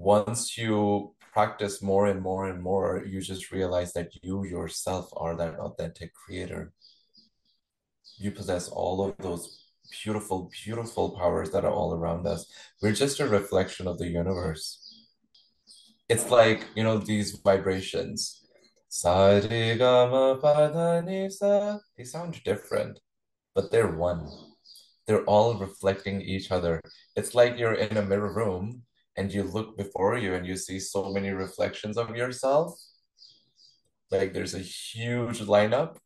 once you practice more and more and more, you just realize that you yourself are that authentic creator. You possess all of those beautiful, beautiful powers that are all around us. We're just a reflection of the universe. It's like, you know, these vibrations. They sound different, but they're one. They're all reflecting each other. It's like you're in a mirror room and you look before you and you see so many reflections of yourself. Like there's a huge lineup.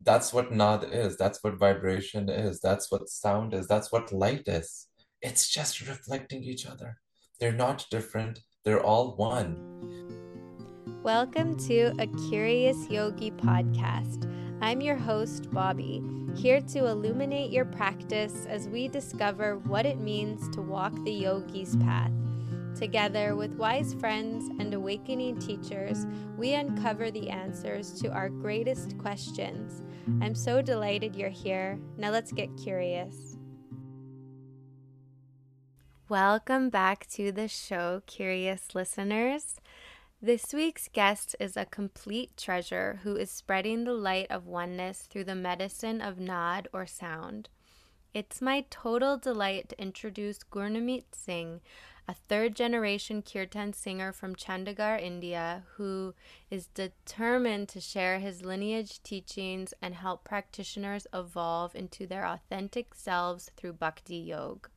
That's what nad is. That's what vibration is. That's what sound is. That's what light is. It's just reflecting each other. They're not different. They're all one. Welcome to a Curious Yogi podcast. I'm your host, Bobbi, here to illuminate your practice as we discover what it means to walk the yogi's path. Together with wise friends and awakening teachers, we uncover the answers to our greatest questions. I'm so delighted you're here. Now let's get curious. Welcome back to the show, curious listeners. This week's guest is a complete treasure who is spreading the light of oneness through the medicine of nad or sound. It's my total delight to introduce Gurnimit Singh, a third generation kirtan singer from Chandigarh, India, who is determined to share his lineage teachings and help practitioners evolve into their authentic selves through bhakti yoga.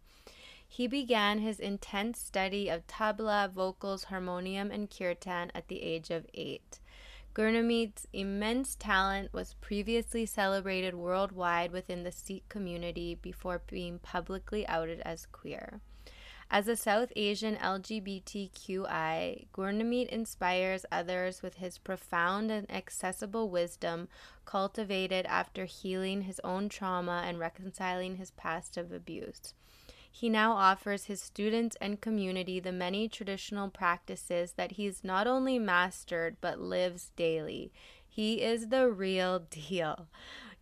He began his intense study of tabla, vocals, harmonium, and kirtan at the age of eight. Gurnimit's immense talent was previously celebrated worldwide within the Sikh community before being publicly outed as queer. As a South Asian LGBTQI, Gurnimit inspires others with his profound and accessible wisdom cultivated after healing his own trauma and reconciling his past of abuse. He now offers his students and community the many traditional practices that he's not only mastered but lives daily. He is the real deal.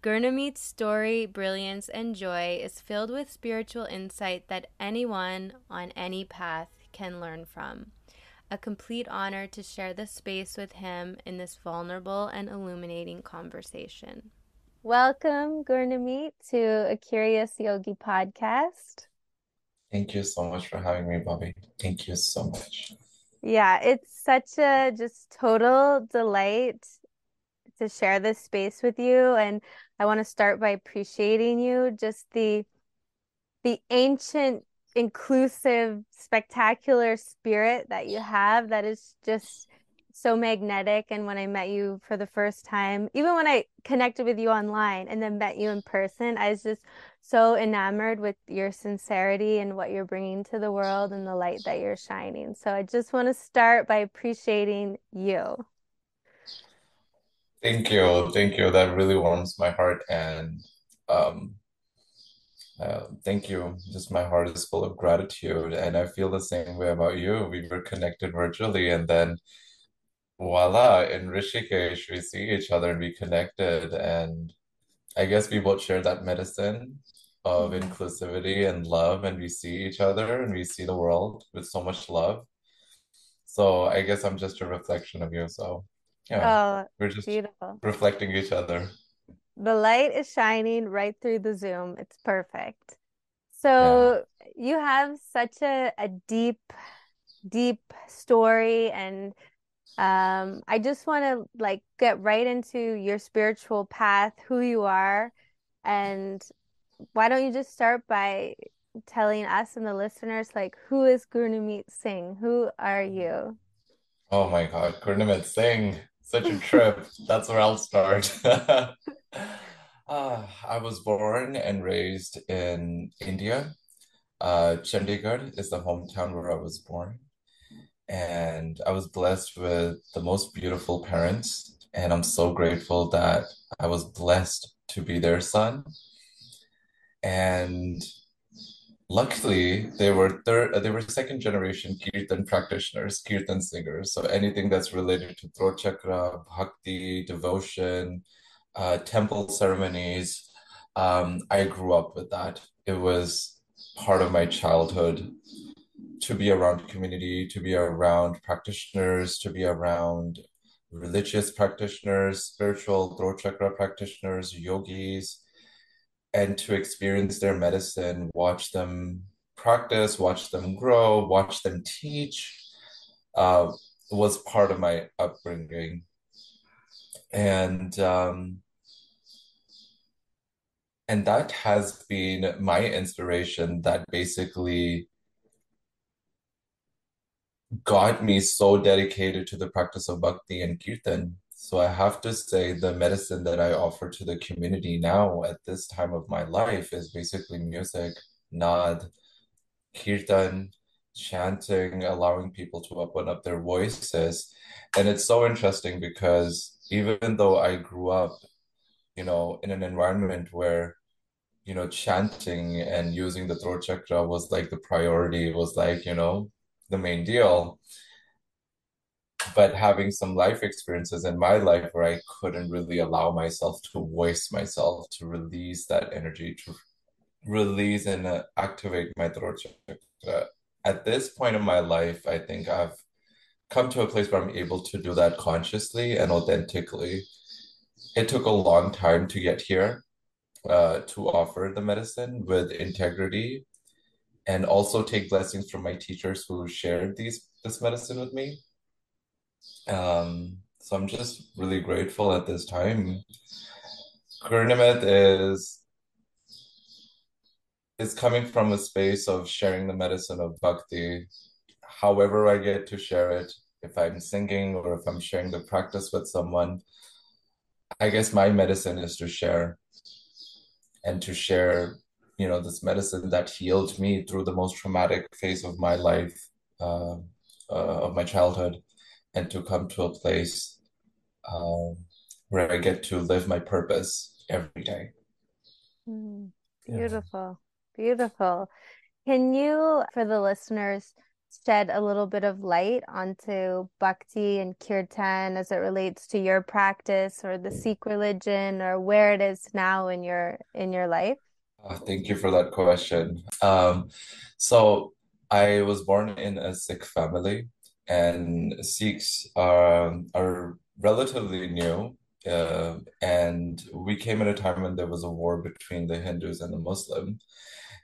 Gurnimit's story, brilliance, and joy is filled with spiritual insight that anyone on any path can learn from. A complete honor to share the space with him in this vulnerable and illuminating conversation. Welcome, Gurnimit, to a Curious Yogi podcast. Thank you so much for having me, Bobbi. Thank you so much. Yeah, it's such a just total delight to share this space with you. And I want to start by appreciating you, just the the ancient, inclusive, spectacular spirit that you have that is just so magnetic. And when I met you for the first time, even when I connected with you online and then met you in person, I was just so enamored with your sincerity and what you're bringing to the world and the light that you're shining. So I just want to start by appreciating you. Thank you. Thank you. That really warms my heart. And um, uh, thank you. Just my heart is full of gratitude. And I feel the same way about you. We were connected virtually, and then voila, in Rishikesh, we see each other and we connected. And I guess we both share that medicine of inclusivity and love, and we see each other and we see the world with so much love. So I guess I'm just a reflection of you. So yeah, oh, we're just beautiful. reflecting each other. The light is shining right through the Zoom. It's perfect. So yeah. you have such a, a deep, deep story and um i just want to like get right into your spiritual path who you are and why don't you just start by telling us and the listeners like who is gurnimit singh who are you oh my god gurnimit singh such a trip that's where i'll start uh, i was born and raised in india uh, chandigarh is the hometown where i was born and I was blessed with the most beautiful parents. And I'm so grateful that I was blessed to be their son. And luckily, they were third, they were second generation kirtan practitioners, kirtan singers. So anything that's related to throat chakra, bhakti, devotion, uh, temple ceremonies, um, I grew up with that. It was part of my childhood to be around community, to be around practitioners, to be around religious practitioners, spiritual throat chakra practitioners, yogis, and to experience their medicine, watch them practice, watch them grow, watch them teach, uh, was part of my upbringing. And um, and that has been my inspiration that basically got me so dedicated to the practice of bhakti and kirtan. So I have to say the medicine that I offer to the community now at this time of my life is basically music, nad, kirtan, chanting, allowing people to open up their voices. And it's so interesting because even though I grew up, you know, in an environment where you know, chanting and using the throat chakra was like the priority, was like, you know, the main deal. But having some life experiences in my life where I couldn't really allow myself to voice myself, to release that energy, to release and uh, activate my throat chakra. At this point in my life, I think I've come to a place where I'm able to do that consciously and authentically. It took a long time to get here uh, to offer the medicine with integrity and also take blessings from my teachers who shared these this medicine with me. Um, so I'm just really grateful at this time. Gurnimit is is coming from a space of sharing the medicine of bhakti. However, I get to share it, if I'm singing or if I'm sharing the practice with someone, I guess my medicine is to share and to share you know this medicine that healed me through the most traumatic phase of my life uh, uh, of my childhood and to come to a place um, where i get to live my purpose every day mm, beautiful yeah. beautiful can you for the listeners shed a little bit of light onto bhakti and kirtan as it relates to your practice or the Sikh religion or where it is now in your in your life? Oh, thank you for that question. Um, so I was born in a Sikh family, and Sikhs are are relatively new. Uh, and we came at a time when there was a war between the Hindus and the Muslim,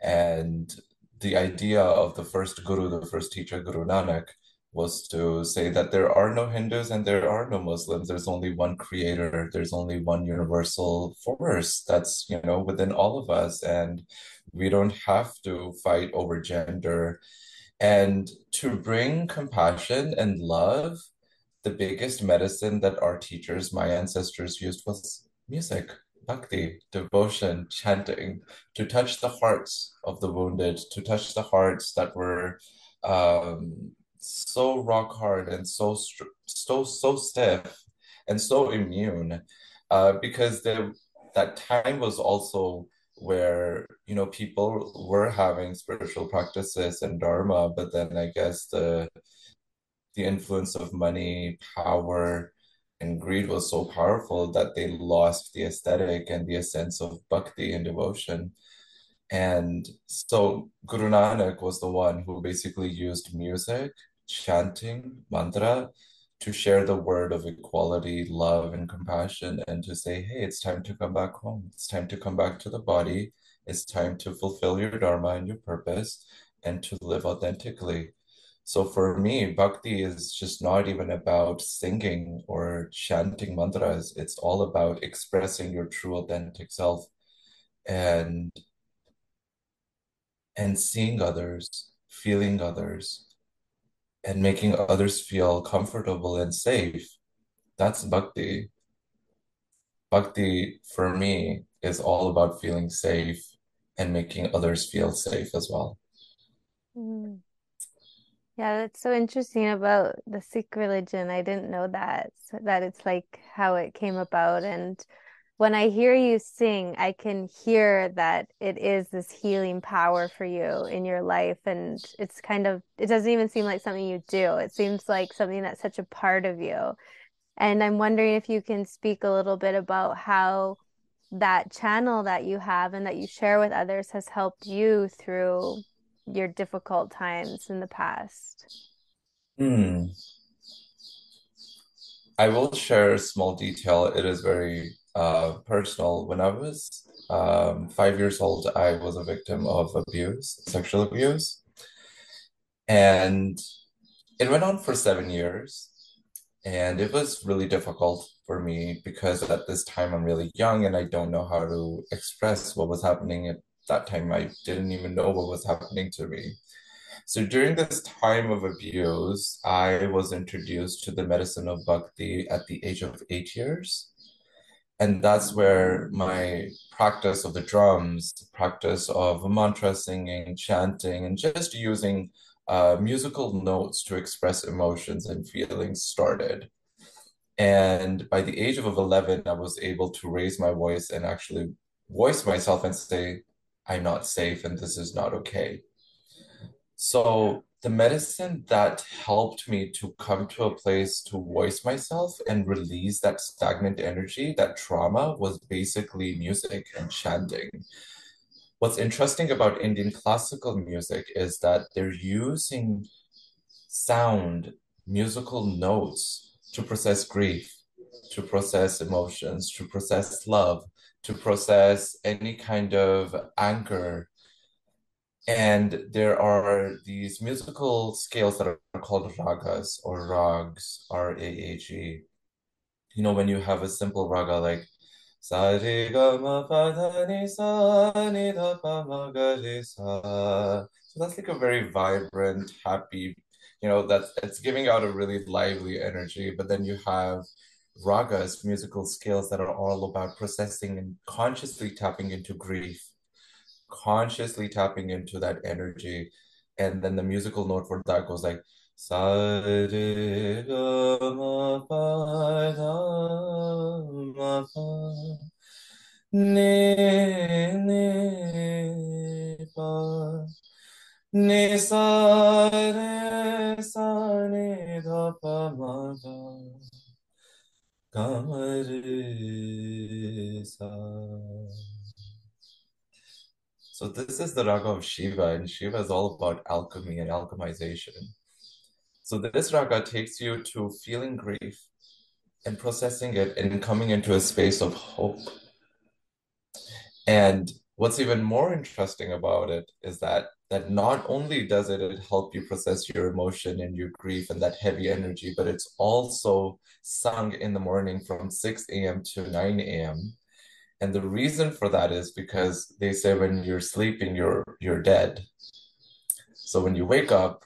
and the idea of the first guru, the first teacher, Guru Nanak, was to say that there are no Hindus and there are no Muslims. There's only one creator. There's only one universal force that's, you know, within all of us. And we don't have to fight over gender. And to bring compassion and love, the biggest medicine that our teachers, my ancestors used was music bhakti, devotion, chanting, to touch the hearts of the wounded, to touch the hearts that were um, so rock hard and so so so stiff and so immune, uh, because the, that time was also where you know people were having spiritual practices and dharma, but then I guess the the influence of money, power, and greed was so powerful that they lost the aesthetic and the sense of bhakti and devotion. And so Guru Nanak was the one who basically used music, chanting, mantra to share the word of equality, love, and compassion, and to say, hey, it's time to come back home. It's time to come back to the body. It's time to fulfill your dharma and your purpose and to live authentically. So for me, bhakti is just not even about singing or chanting mantras. It's all about expressing your true authentic self and and seeing others, feeling others, and making others feel comfortable and safe. That's bhakti. Bhakti for me is all about feeling safe and making others feel safe as well. Mm. Yeah, that's so interesting about the Sikh religion. I didn't know that, so that it's like how it came about. And when I hear you sing, I can hear that it is this healing power for you in your life. And it's kind of, it doesn't even seem like something you do. It seems like something that's such a part of you. And I'm wondering if you can speak a little bit about how that channel that you have and that you share with others has helped you through your difficult times in the past? Hmm. I will share a small detail. It is very uh, personal. When I was um, five years old, I was a victim of abuse, sexual abuse. And it went on for seven years. And it was really difficult for me because at this time I'm really young and I don't know how to express what was happening at that time. I didn't even know what was happening to me. So during this time of abuse, I was introduced to the medicine of Bhakti at the age of eight years. And that's where my practice of the drums, practice of mantra singing, chanting, and just using uh, musical notes to express emotions and feelings started. And by the age of 11, I was able to raise my voice and actually voice myself and say, I'm not safe and this is not okay. So the medicine that helped me to come to a place to voice myself and release that stagnant energy, that trauma, was basically music and chanting. What's interesting about Indian classical music is that they're using sound, musical notes to process grief, to process emotions, to process love, to process any kind of anger. And there are these musical scales that are called ragas or rags, R A A G. You know, when you have a simple raga like Sa re ga ma pa da ni sa ni da pa ma ga re sa. So that's like a very vibrant, happy, you know, that's it's giving out a really lively energy. But then you have ragas, musical scales that are all about processing and consciously tapping into grief, consciously tapping into that energy. And then the musical note for that goes like re sa. So this is the raga of Shiva, and Shiva is all about alchemy and alchemization. So this raga takes you to feeling grief and processing it and coming into a space of hope. And what's even more interesting about it is that that not only does it help you process your emotion and your grief and that heavy energy, but it's also sung in the morning from 6 a.m. to 9 a.m. And the reason for that is because they say when you're sleeping, you're you're dead. So when you wake up,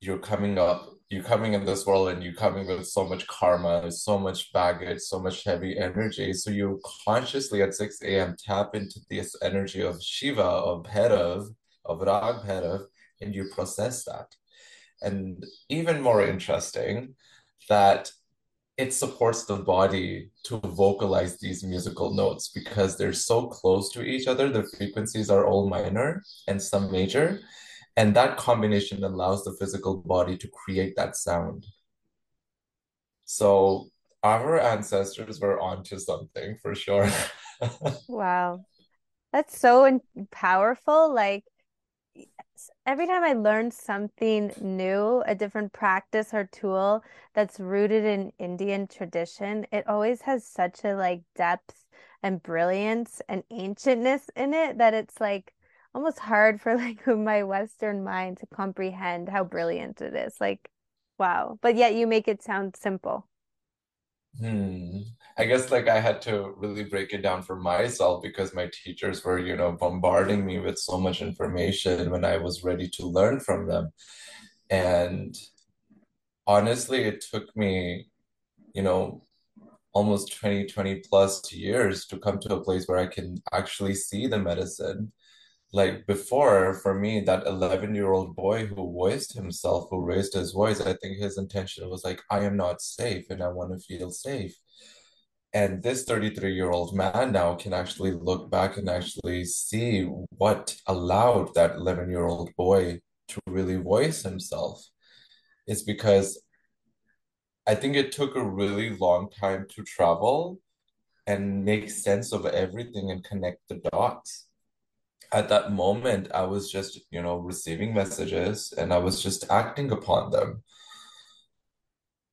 you're coming up, you're coming in this world and you're coming with so much karma, so much baggage, so much heavy energy. So you consciously at 6 a.m. tap into this energy of Shiva, of Bhairav, of Rag Bhairav, and you process that. And even more interesting, that it supports the body to vocalize these musical notes because they're so close to each other. The frequencies are all minor and some major. And that combination allows the physical body to create that sound. So our ancestors were onto something for sure. Wow. That's so powerful. Like every time I learn something new, a different practice or tool that's rooted in Indian tradition, it always has such a like depth and brilliance and ancientness in it that it's like almost hard for like my Western mind to comprehend how brilliant it is. Like, wow. But yet you make it sound simple. Hmm. I guess like I had to really break it down for myself because my teachers were, you know, bombarding me with so much information when I was ready to learn from them. And honestly, it took me, you know, almost 20, 20 plus years to come to a place where I can actually see the medicine like before for me that 11 year old boy who voiced himself who raised his voice i think his intention was like i am not safe and i want to feel safe. And this 33 year old man now can actually look back and actually see what allowed that 11 year old boy to really voice himself. Is because i think it took a really long time to travel and make sense of everything and connect the dots at that moment, I was just, you know, receiving messages and I was just acting upon them.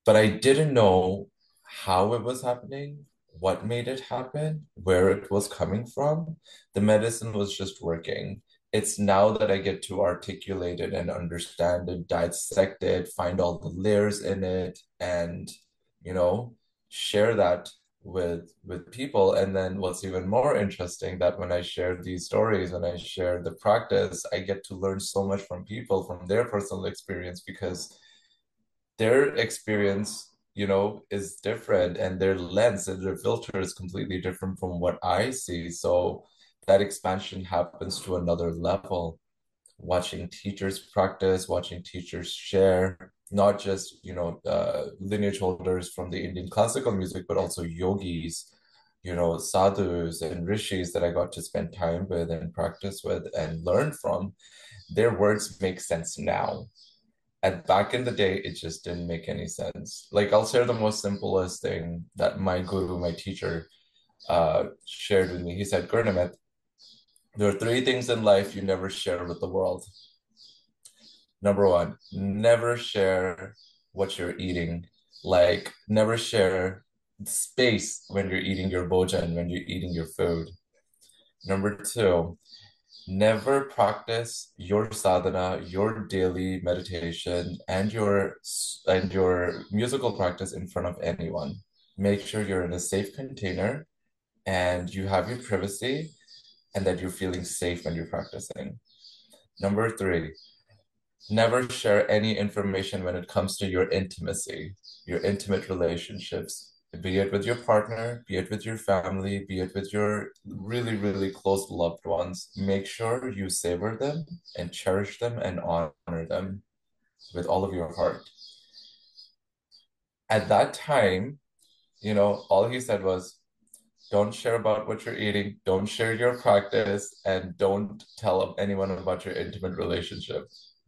But I didn't know how it was happening, what made it happen, where it was coming from. The medicine was just working. It's now that I get to articulate it and understand it, dissect it, find all the layers in it, and, you know, share that with with people. And then what's even more interesting that when I share these stories, when I share the practice, I get to learn so much from people, from their personal experience, because their experience, you know, is different and their lens and their filter is completely different from what I see. So that expansion happens to another level. Watching teachers practice, watching teachers share, not just, you know, uh, lineage holders from the Indian classical music, but also yogis, you know, sadhus and rishis that I got to spend time with and practice with and learn from. Their words make sense now and back in the day, it just didn't make any sense. Like I'll share the most simplest thing that my guru, my teacher, uh, shared with me. He said, Gurnimit, there are three things in life you never share with the world. Number one, never share what you're eating. Like never share space when you're eating your bhojan, when you're eating your food. Number two, never practice your sadhana, your daily meditation, and your and your musical practice in front of anyone. Make sure you're in a safe container and you have your privacy and that you're feeling safe when you're practicing. Number three, never share any information when it comes to your intimacy, your intimate relationships be it with your partner, be it with your family, be it with your really, really close loved ones, make sure you savor them and cherish them and honor them with all of your heart. At that time, you know, all he said was, don't share about what you're eating, don't share your practice, and don't tell anyone about your intimate relationship.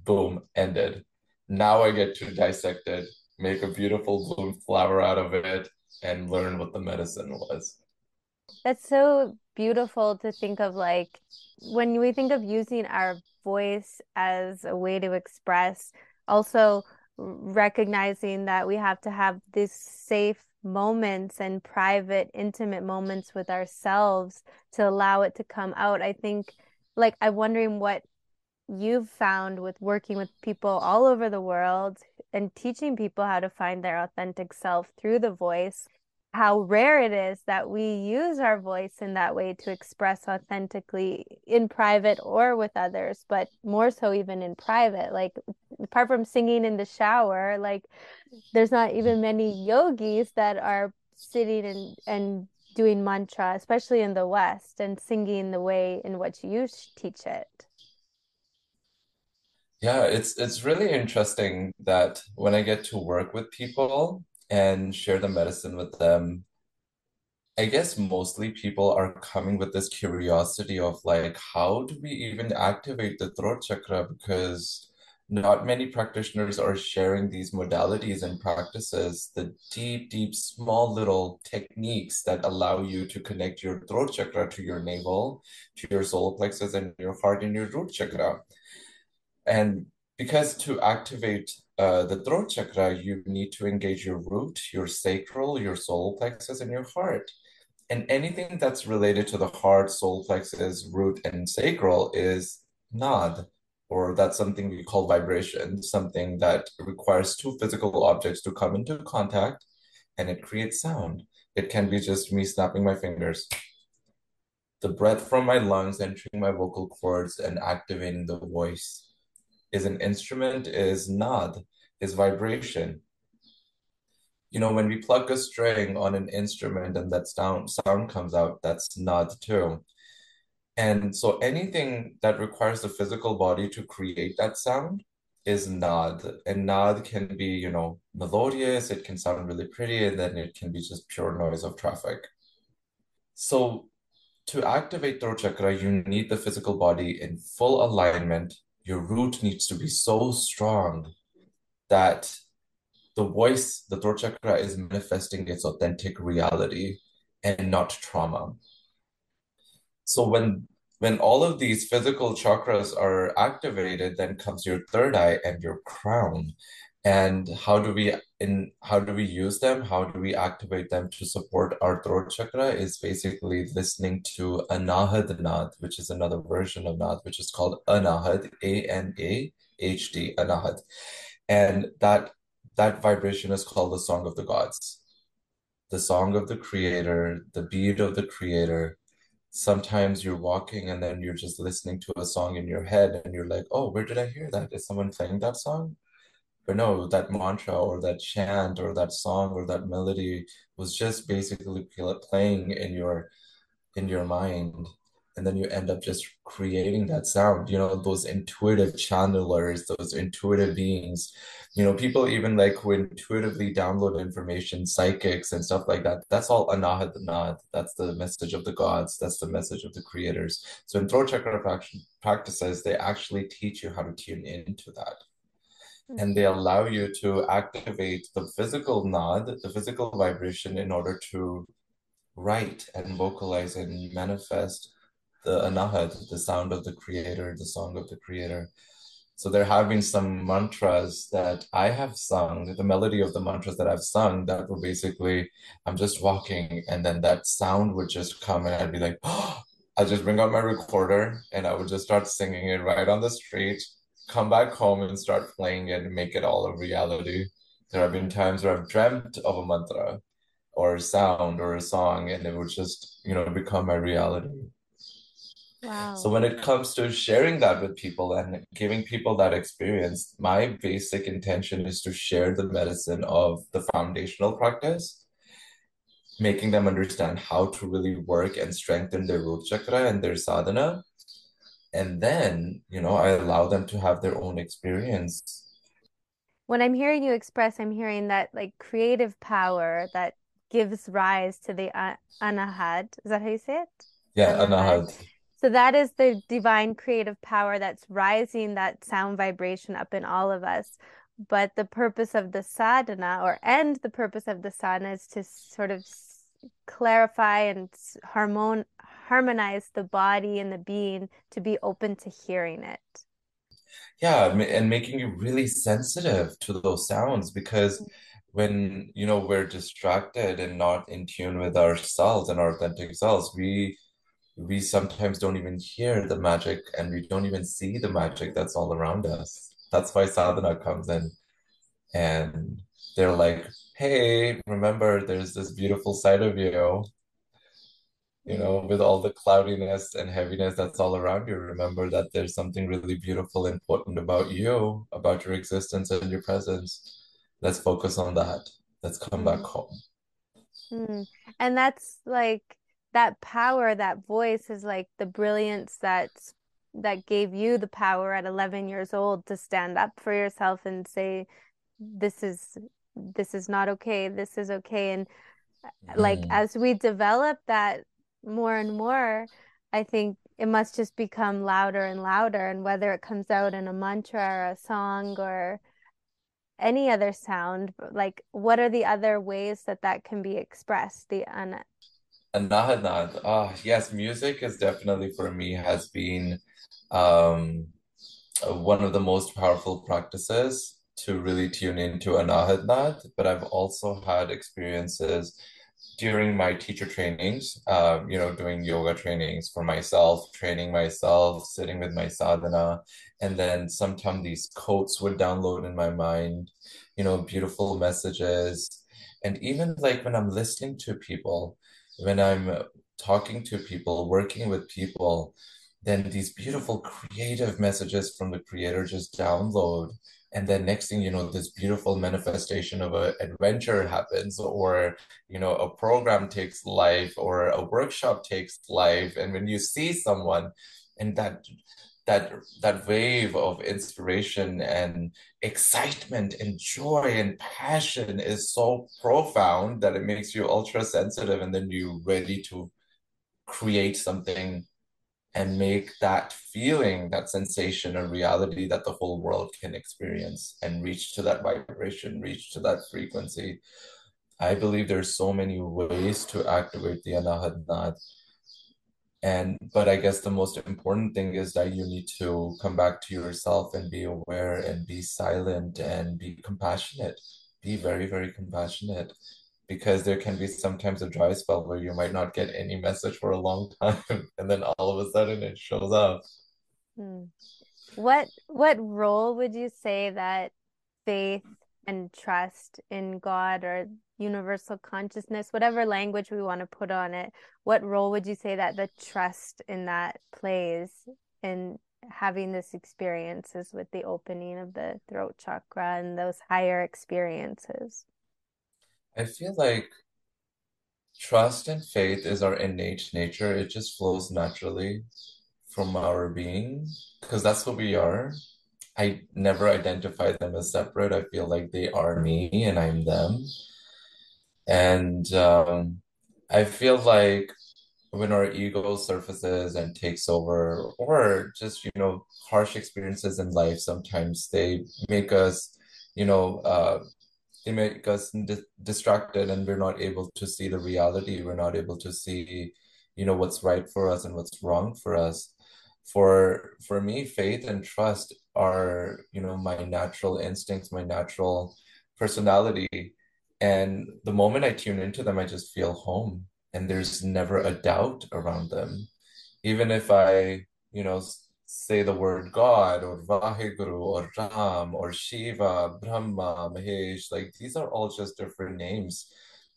Boom, ended. Now I get to dissect it, make a beautiful bloom flower out of it, and learn what the medicine was. That's so beautiful to think of like when we think of using our voice as a way to express, also recognizing that we have to have these safe moments and private, intimate moments with ourselves to allow it to come out. I think, like, I'm wondering what you've found with working with people all over the world and teaching people how to find their authentic self through the voice how rare it is that we use our voice in that way to express authentically in private or with others but more so even in private. Like apart from singing in the shower like there's not even many yogis that are sitting and and doing mantra especially in the west and singing the way in which you teach it yeah, it's it's really interesting that when I get to work with people and share the medicine with them, I guess mostly people are coming with this curiosity of like, how do we even activate the throat chakra? Because not many practitioners are sharing these modalities and practices, the deep, deep, small little techniques that allow you to connect your throat chakra to your navel, to your solar plexus, and your heart and your root chakra. And because to activate uh, the throat chakra, you need to engage your root, your sacral, your solar plexus, and your heart. And anything that's related to the heart, solar plexus, root, and sacral is nad, or that's something we call vibration, something that requires two physical objects to come into contact and it creates sound. It can be just me snapping my fingers the breath from my lungs entering my vocal cords and activating the voice is an instrument is nad, is vibration. You know, when we plug a string on an instrument and that sound sound comes out, that's nad too. And so anything that requires the physical body to create that sound is nad. And nad can be, you know, melodious, it can sound really pretty, and then it can be just pure noise of traffic. So to activate throat chakra, you need the physical body in full alignment your root needs to be so strong that the voice, the throat chakra, is manifesting its authentic reality and not trauma. So when when all of these physical chakras are activated, then comes your third eye and your crown. And how do we in how do we use them? How do we activate them to support our throat chakra? Is basically listening to Anahad Naad, which is another version of Naad, which is called Anahad, A-N-A-H-D, Anahad. And that that vibration is called the Song of the Gods, the song of the creator, the beat of the creator sometimes you're walking and then you're just listening to a song in your head and you're like, oh, where did I hear that? Is someone playing that song? But no, that mantra or that chant or that song or that melody was just basically playing in your in your mind. And then you end up just creating that sound you know those intuitive channelers those intuitive beings. You know people even like who intuitively download information psychics and stuff like that that's all anahad that's the message of the gods. That's the message of the creators. So in throat chakra practices they actually teach you how to tune into that and they allow you to activate the physical nad, the physical vibration in order to write and vocalize and manifest the anahad, the sound of the creator, the song of the creator. So there have been some mantras that I have sung, the melody of the mantras that I've sung that were basically, I'm just walking and then that sound would just come and I'd be like, oh, I'll just bring out my recorder and I would just start singing it right on the street, come back home and start playing it and make it all a reality. There have been mm-hmm. times where I've dreamt of a mantra or a sound or a song and it would just, you know, become my reality. Wow. So when it comes to sharing that with people and giving people that experience, my basic intention is to share the medicine of the foundational practice, making them understand how to really work and strengthen their root chakra and their sadhana. And then, you know, I allow them to have their own experience. When I'm hearing you express, I'm hearing that like creative power that gives rise to the uh, anahad. Is that how you say it? Yeah, anahad. anahad so that is the divine creative power that's rising that sound vibration up in all of us. But the purpose of the sadhana, or and the purpose of the sadhana, is to sort of clarify and harmon- harmonize the body and the being to be open to hearing it. Yeah, and making you really sensitive to those sounds because mm-hmm. when you know we're distracted and not in tune with ourselves and our authentic selves, we we sometimes don't even hear the magic and we don't even see the magic that's all around us. That's why sadhana comes in and they're like, hey, remember there's this beautiful side of you. You know, with all the cloudiness and heaviness that's all around you, remember that there's something really beautiful and important about you, about your existence and your presence. Let's focus on that. Let's come mm. back home. Mm. And that's like that power that voice is like the brilliance that that gave you the power at 11 years old to stand up for yourself and say this is this is not okay this is okay and mm. like as we develop that more and more i think it must just become louder and louder and whether it comes out in a mantra or a song or any other sound like what are the other ways that that can be expressed the un- Naad. Ah, yes, music is definitely for me has been um, one of the most powerful practices to really tune into Anahad. But I've also had experiences during my teacher trainings, um, you know, doing yoga trainings for myself, training myself, sitting with my sadhana. And then sometimes these quotes would download in my mind, you know, beautiful messages. And even like when I'm listening to people, when I'm talking to people, working with people, then these beautiful creative messages from the creator just download. And then next thing you know, this beautiful manifestation of an adventure happens, or you know, a program takes life, or a workshop takes life. And when you see someone, and that that that wave of inspiration and excitement and joy and passion is so profound that it makes you ultra sensitive and then you're ready to create something and make that feeling that sensation a reality that the whole world can experience and reach to that vibration reach to that frequency. I believe there's so many ways to activate the anahad naad And but I guess the most important thing is that you need to come back to yourself and be aware and be silent and be compassionate. Be very, very compassionate because there can be sometimes a dry spell where you might not get any message for a long time and then all of a sudden it shows up. Hmm. What what role would you say that faith and trust in God or universal consciousness, whatever language we want to put on it, what role would you say that the trust in that plays in having this experiences with the opening of the throat chakra and those higher experiences? I feel like trust and faith is our innate nature. It just flows naturally from our being because that's what we are. I never identify them as separate. I feel like they are me and I'm them. And um, I feel like when our ego surfaces and takes over, or just, you know, harsh experiences in life, sometimes they make us, you know, uh, make us di distracted and we're not able to see the reality. We're not able to see, you know, what's right for us and what's wrong for us. For for me, faith and trust are, you know, my natural instincts, my natural personality. And the moment I tune into them, I just feel home. And there's never a doubt around them. Even if I, you know, say the word God or Vaheguru or Ram or Shiva, Brahma, Mahesh, like these are all just different names.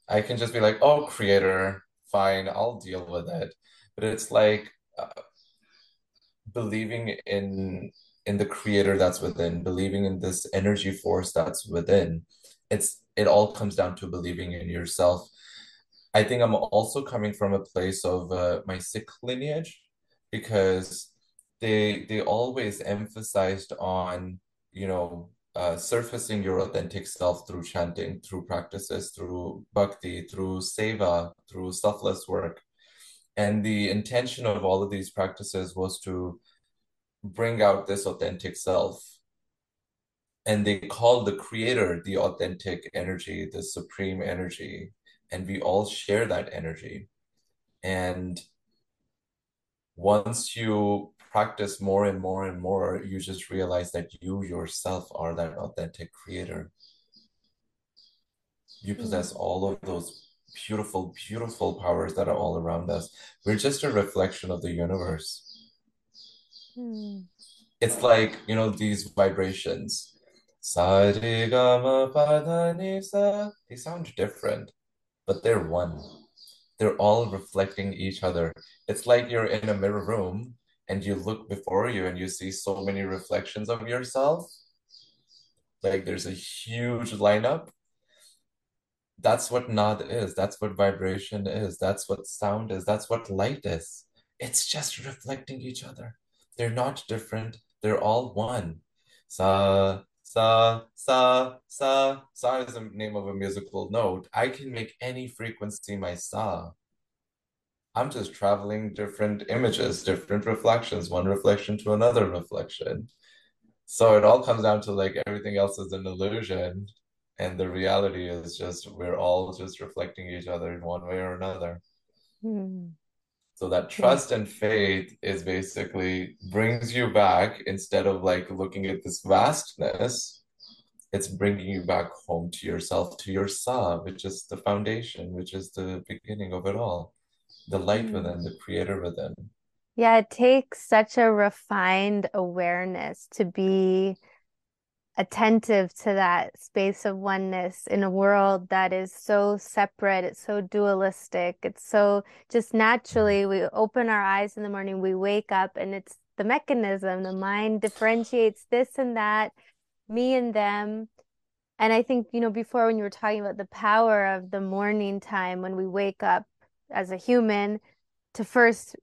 I can just be like, oh, creator, fine, I'll deal with it. But it's like uh, believing in in the creator that's within, believing in this energy force that's within. It's it all comes down to believing in yourself. I think I'm also coming from a place of uh, my Sikh lineage because they they always emphasized on, you know, uh, surfacing your authentic self through chanting, through practices, through bhakti, through seva, through selfless work. And the intention of all of these practices was to bring out this authentic self. And they call the creator the authentic energy, the supreme energy. And we all share that energy. And once you practice more and more and more, you just realize that you yourself are that authentic creator. You possess Mm. all of those beautiful, beautiful powers that are all around us. We're just a reflection of the universe. Mm. It's like, you know, these vibrations. Sa re ga ma pa da ni sa. They sound different, but they're one. They're all reflecting each other. It's like you're in a mirror room and you look before you and you see so many reflections of yourself. Like there's a huge lineup. That's what nad is. That's what vibration is. That's what sound is. That's what light is. It's just reflecting each other. They're not different. They're all one. Sa, sa, sa, sa. Sa is the name of a musical note. I can make any frequency my sa. I'm just traveling different images, different reflections, one reflection to another reflection. So it all comes down to like everything else is an illusion, and the reality is just we're all just reflecting each other in one way or another. Mm. So that Yeah. trust and faith is basically brings you back instead of like looking at this vastness, it's bringing you back home to yourself, to your sa, which is the foundation, which is the beginning of it all, the light Mm. within, the creator within. Yeah, it takes such a refined awareness to be attentive to that space of oneness in a world that is so separate, it's so dualistic, it's so just naturally we open our eyes in the morning, we wake up, and it's the mechanism, the mind differentiates this and that, me and them. And I think, you know, before when you were talking about the power of the morning time when we wake up as a human to first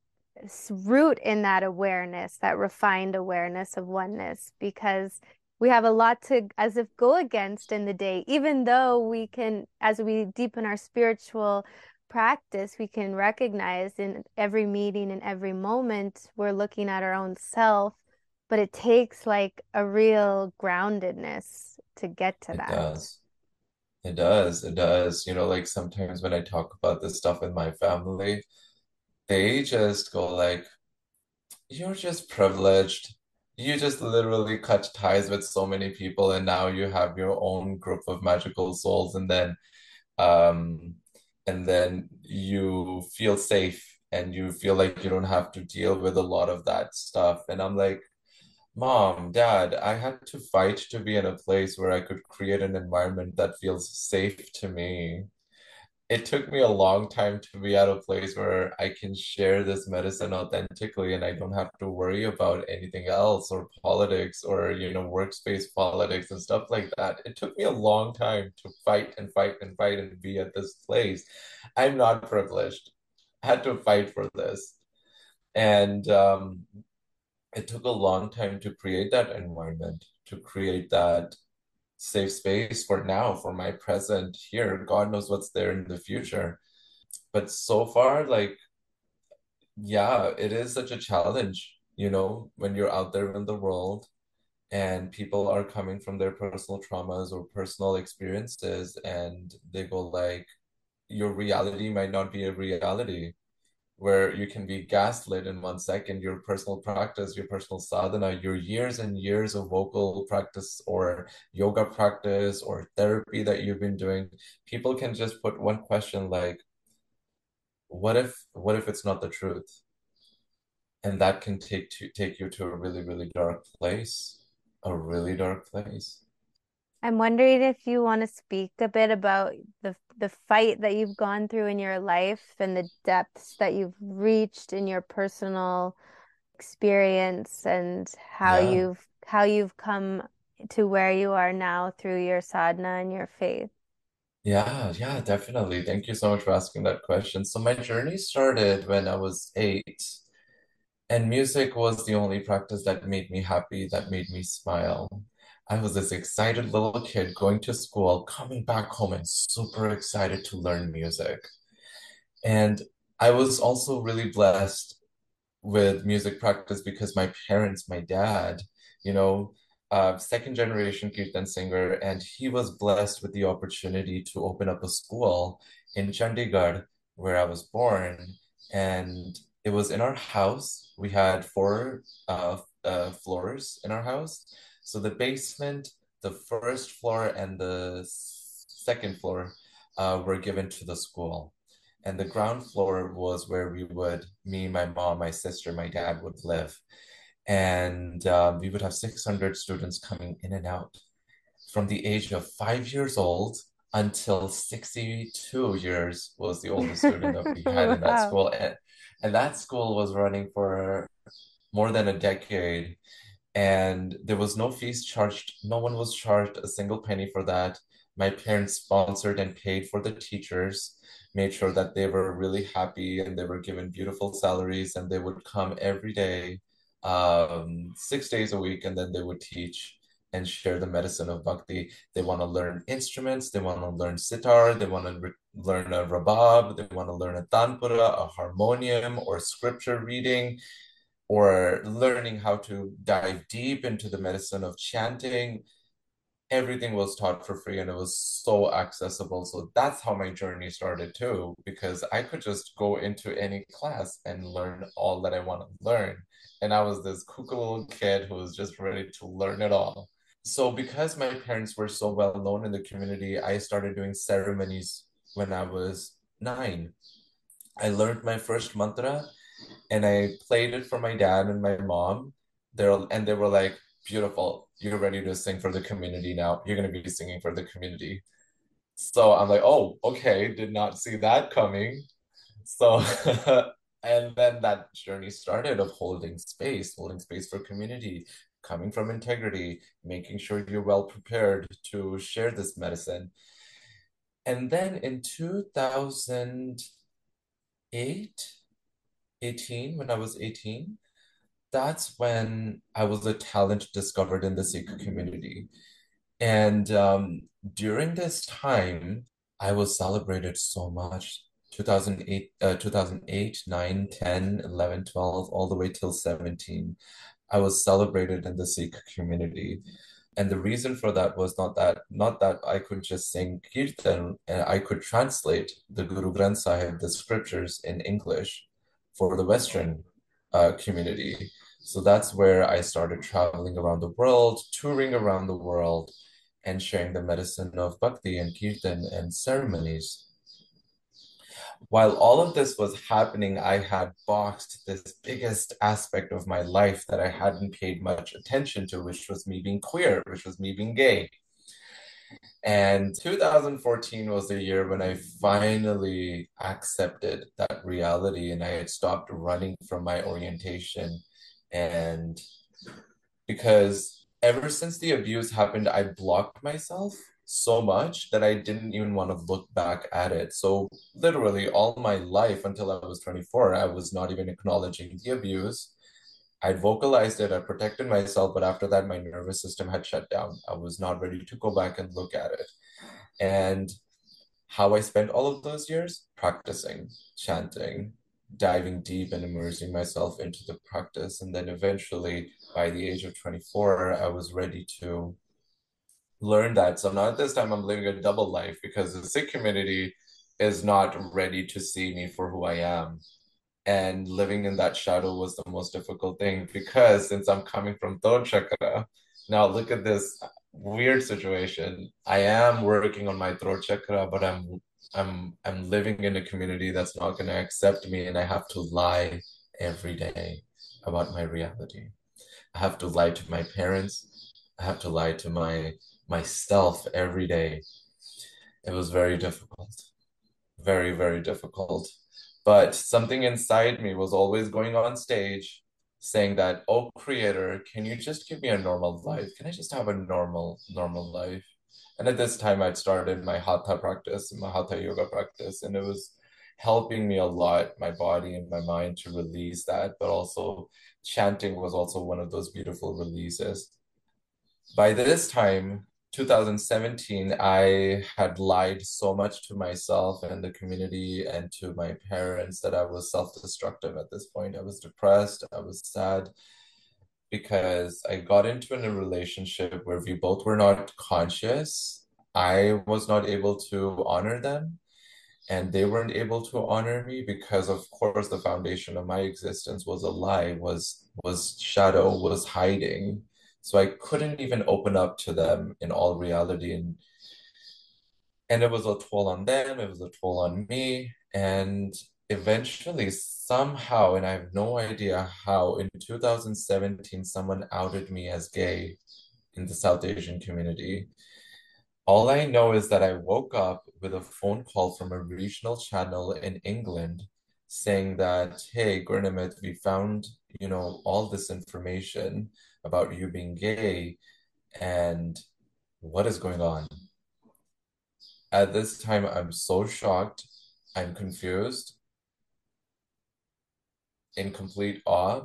root in that awareness, that refined awareness of oneness, because we have a lot to as if go against in the day, even though we can, as we deepen our spiritual practice, we can recognize in every meeting and every moment we're looking at our own self, but it takes like a real groundedness to get to It that. does. It does. It does. You know, like sometimes when I talk about this stuff with my family, they just go like, you're just privileged. You just literally cut ties with so many people, and now you have your own group of magical souls, and then um and then you feel safe and you feel like you don't have to deal with a lot of that stuff. And I'm like, Mom, Dad, I had to fight to be in a place where I could create an environment that feels safe to me it took me a long time to be at a place where I can share this medicine authentically and I don't have to worry about anything else or politics or, you know, workspace politics and stuff like that. It took me a long time to fight and fight and fight and be at this place. I'm not privileged. I had to fight for this. And um, it took a long time to create that environment, to create that safe space for now, for my present here. God knows what's there in the future. But so far, like, yeah, it is such a challenge, you know, when you're out there in the world and people are coming from their personal traumas or personal experiences and they go like, your reality might not be a reality where you can be gaslit in one second, your personal practice, your personal sadhana, your years and years of vocal practice or yoga practice or therapy that you've been doing, people can just put one question like, what if what if it's not the truth? And that can take to take you to a really, really dark place, a really dark place. I'm wondering if you want to speak a bit about the the fight that you've gone through in your life and the depths that you've reached in your personal experience and how Yeah. you've how you've come to where you are now through your sadhana and your faith. Yeah, yeah, definitely. Thank you so much for asking that question. So my journey started when I was eight. And music was the only practice that made me happy, that made me smile. I was this excited little kid going to school, coming back home and super excited to learn music. And I was also really blessed with music practice because my parents, my dad, you know, uh, second generation Kirtan singer, and he was blessed with the opportunity to open up a school in Chandigarh, where I was born. And it was in our house. We had four uh, uh, floors in our house. So the basement, the first floor, and the second floor uh, were given to the school. And the ground floor was where we would me my mom my sister my dad would live. And um, we would have 600 students coming in and out from the age of five years old until 62 years was the oldest student that we had in that school. And, and that school was running for more than a decade and there was no fees charged. No one was charged a single penny for that. My parents sponsored and paid for the teachers, made sure that they were really happy and they were given beautiful salaries and they would come every day, um, six days a week, and then they would teach and share the medicine of bhakti. They want to learn instruments, they want to learn sitar, they want to re- learn a rabab, they want to learn a tanpura, a harmonium, or scripture reading or learning how to dive deep into the medicine of chanting. Everything was taught for free and it was so accessible. So that's how my journey started too, because I could just go into any class and learn all that I want to learn. And I was this kooky little kid who was just ready to learn it all. So because my parents were so well known in the community, I started doing ceremonies when I was nine. I learned my first mantra and I played it for my dad and my mom. They're and they were like, "Beautiful, you're ready to sing for the community now. You're gonna be singing for the community." So I'm like, "Oh, okay, did not see that coming." So and then that journey started of holding space, holding space for community, coming from integrity, making sure you're well prepared to share this medicine. And then in 2008, 18, when I was 18, that's when I was a talent discovered in the Sikh community. And um, during this time, I was celebrated so much. 2008, uh, 2008, 9, 10, 11, 12, all the way till 17. I was celebrated in the Sikh community. And the reason for that was not that not that I could just sing kirtan and I could translate the Guru Granth Sahib, the scriptures in English for the Western uh, community. So that's where I started traveling around the world, touring around the world, and sharing the medicine of bhakti and kirtan and ceremonies. While all of this was happening, I had boxed this biggest aspect of my life that I hadn't paid much attention to, which was me being queer, which was me being gay. And 2014 was the year when I finally accepted that reality and I had stopped running from my orientation. And because ever since the abuse happened, I blocked myself so much that I didn't even want to look back at it. So, literally, all my life until I was 24, I was not even acknowledging the abuse. I'd vocalized it, I protected myself, but after that, my nervous system had shut down. I was not ready to go back and look at it. And how I spent all of those years practicing, chanting, diving deep and immersing myself into the practice. And then eventually, by the age of 24, I was ready to learn that. So now at this time, I'm living a double life because the Sikh community is not ready to see me for who I am and living in that shadow was the most difficult thing because since I'm coming from third chakra, now look at this weird situation. I am working on my throat chakra, but I'm I'm I'm living in a community that's not going to accept me, and I have to lie every day about my reality. I have to lie to my parents. I have to lie to my myself every day. It was very difficult. Very, very difficult. But something inside me was always going on stage saying that, oh, creator, can you just give me a normal life? Can I just have a normal, normal life? And at this time, I'd started my hatha practice, my hatha yoga practice, and it was helping me a lot, my body and my mind to release that. But also, chanting was also one of those beautiful releases. By this time, 2017, I had lied so much to myself and the community and to my parents that I was self-destructive at this point. I was depressed, I was sad because I got into a relationship where we both were not conscious. I was not able to honor them and they weren't able to honor me because of course the foundation of my existence was a lie, was was shadow, was hiding so I couldn't even open up to them in all reality. And and it was a toll on them, it was a toll on me. And eventually, somehow, and I have no idea how, in 2017, someone outed me as gay in the South Asian community. All I know is that I woke up with a phone call from a regional channel in England saying that, hey, Gurnimit, we found, you know, all this information about you being gay and what is going on. At this time, I'm so shocked. I'm confused, in complete awe.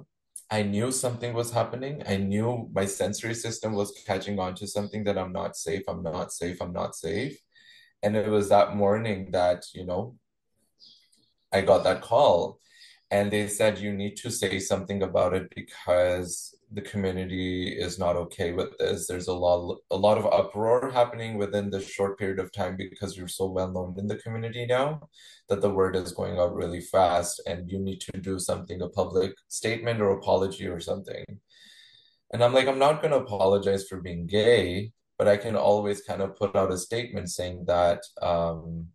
I knew something was happening. I knew my sensory system was catching on to something that I'm not safe, I'm not safe, I'm not safe. And it was that morning that, you know, I got that call and they said you need to say something about it because the community is not okay with this. There's a lot a lot of uproar happening within this short period of time because you're so well known in the community now that the word is going out really fast and you need to do something, a public statement or apology or something. And I'm like, I'm not gonna apologize for being gay, but I can always kind of put out a statement saying that um,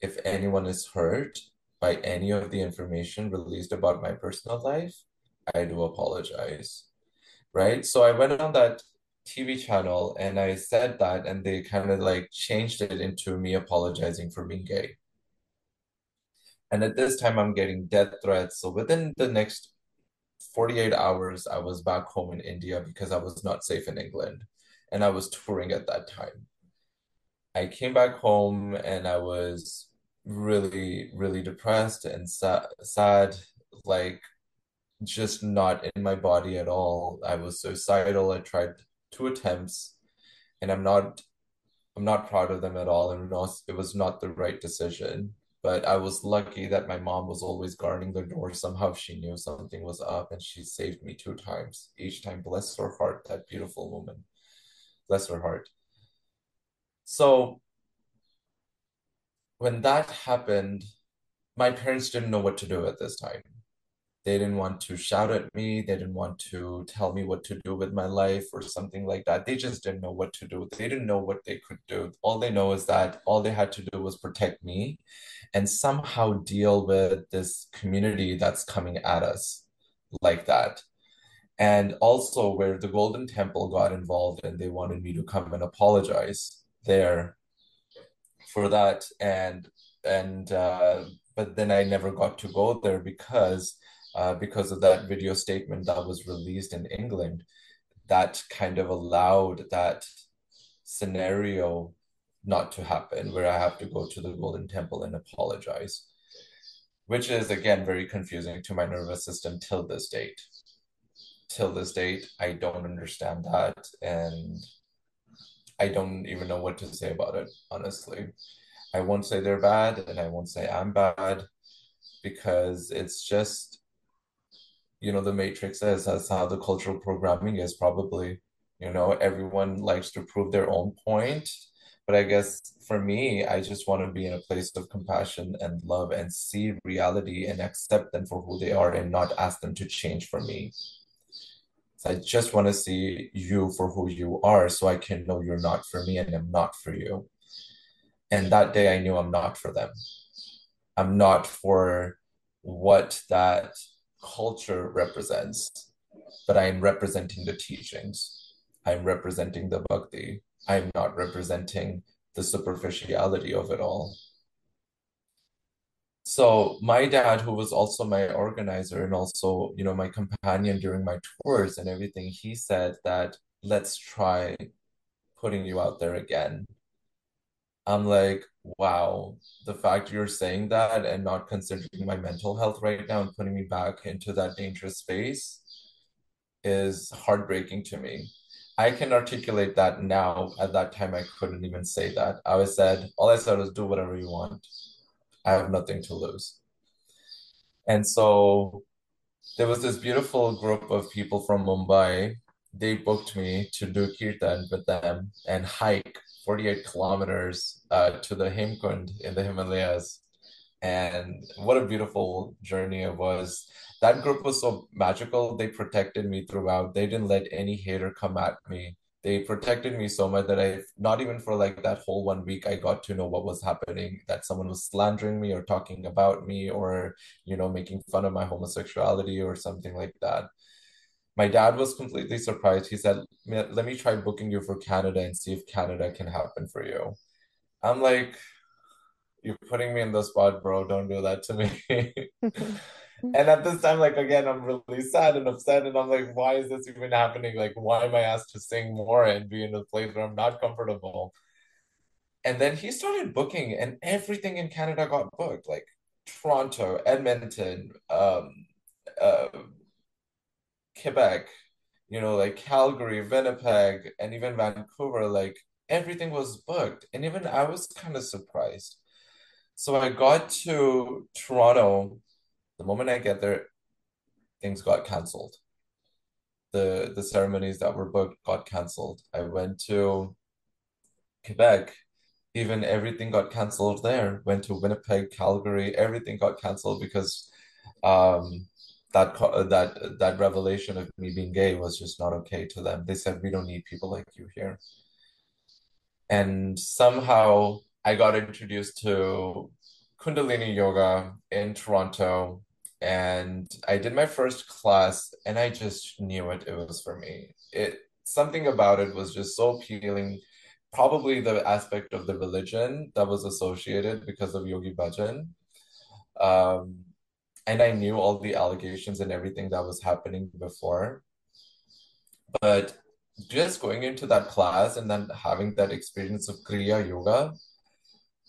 if anyone is hurt by any of the information released about my personal life, I do apologize. Right. So I went on that TV channel and I said that, and they kind of like changed it into me apologizing for being gay. And at this time, I'm getting death threats. So within the next 48 hours, I was back home in India because I was not safe in England and I was touring at that time. I came back home and I was really, really depressed and sad, sad, like just not in my body at all. I was suicidal. I tried two attempts, and I'm not, I'm not proud of them at all. And it was not the right decision. But I was lucky that my mom was always guarding the door. Somehow she knew something was up, and she saved me two times. Each time, bless her heart, that beautiful woman. Bless her heart. So when that happened, my parents didn't know what to do at this time. They didn't want to shout at me. They didn't want to tell me what to do with my life or something like that. They just didn't know what to do. They didn't know what they could do. All they know is that all they had to do was protect me and somehow deal with this community that's coming at us like that. And also where the Golden Temple got involved and they wanted me to come and apologize there for that. And and uh, but then I never got to go there because uh, because of that video statement that was released in England that kind of allowed that scenario not to happen where I have to go to the Golden Temple and apologize, which is again very confusing to my nervous system till this date. Till this date, I don't understand that and I don't even know what to say about it, honestly. I won't say they're bad and I won't say I'm bad because it's just, you know, the Matrix says that's how the cultural programming is probably. You know, everyone likes to prove their own point. But I guess for me, I just want to be in a place of compassion and love and see reality and accept them for who they are and not ask them to change for me. I just want to see you for who you are so I can know you're not for me and I'm not for you. And that day I knew I'm not for them. I'm not for what that culture represents, but I'm representing the teachings. I'm representing the bhakti. I'm not representing the superficiality of it all. So my dad, who was also my organizer and also, you know, my companion during my tours and everything, he said that let's try putting you out there again. I'm like, wow, the fact you're saying that and not considering my mental health right now and putting me back into that dangerous space is heartbreaking to me. I can articulate that now. At that time, I couldn't even say that. I was said, all I said was do whatever you want. I have nothing to lose. And so there was this beautiful group of people from Mumbai. They booked me to do kirtan with them and hike 48 kilometers uh, to the Hemkund in the Himalayas. And what a beautiful journey it was. That group was so magical. They protected me throughout. They didn't let any hater come at me. They protected me so much that I, not even for like that whole one week, I got to know what was happening, that someone was slandering me or talking about me or, you know, making fun of my homosexuality or something like that. My dad was completely surprised. He said, Let me try booking you for Canada and see if Canada can happen for you. I'm like, You're putting me in the spot, bro. Don't do that to me. And at this time, like again, I'm really sad and upset, and I'm like, why is this even happening? Like, why am I asked to sing more and be in a place where I'm not comfortable? And then he started booking, and everything in Canada got booked, like Toronto, Edmonton, um, uh, Quebec, you know, like Calgary, Winnipeg, and even Vancouver. Like everything was booked, and even I was kind of surprised. So I got to Toronto the moment I get there, things got canceled. The the ceremonies that were booked got canceled. I went to Quebec, even everything got canceled there. Went to Winnipeg, Calgary, everything got canceled because um that that that revelation of me being gay was just not okay to them. They said we don't need people like you here. And somehow I got introduced to Kundalini yoga in Toronto and I did my first class and I just knew it it was for me. It something about it was just so appealing. Probably the aspect of the religion that was associated because of Yogi Bhajan. Um, and I knew all the allegations and everything that was happening before. But just going into that class and then having that experience of Kriya Yoga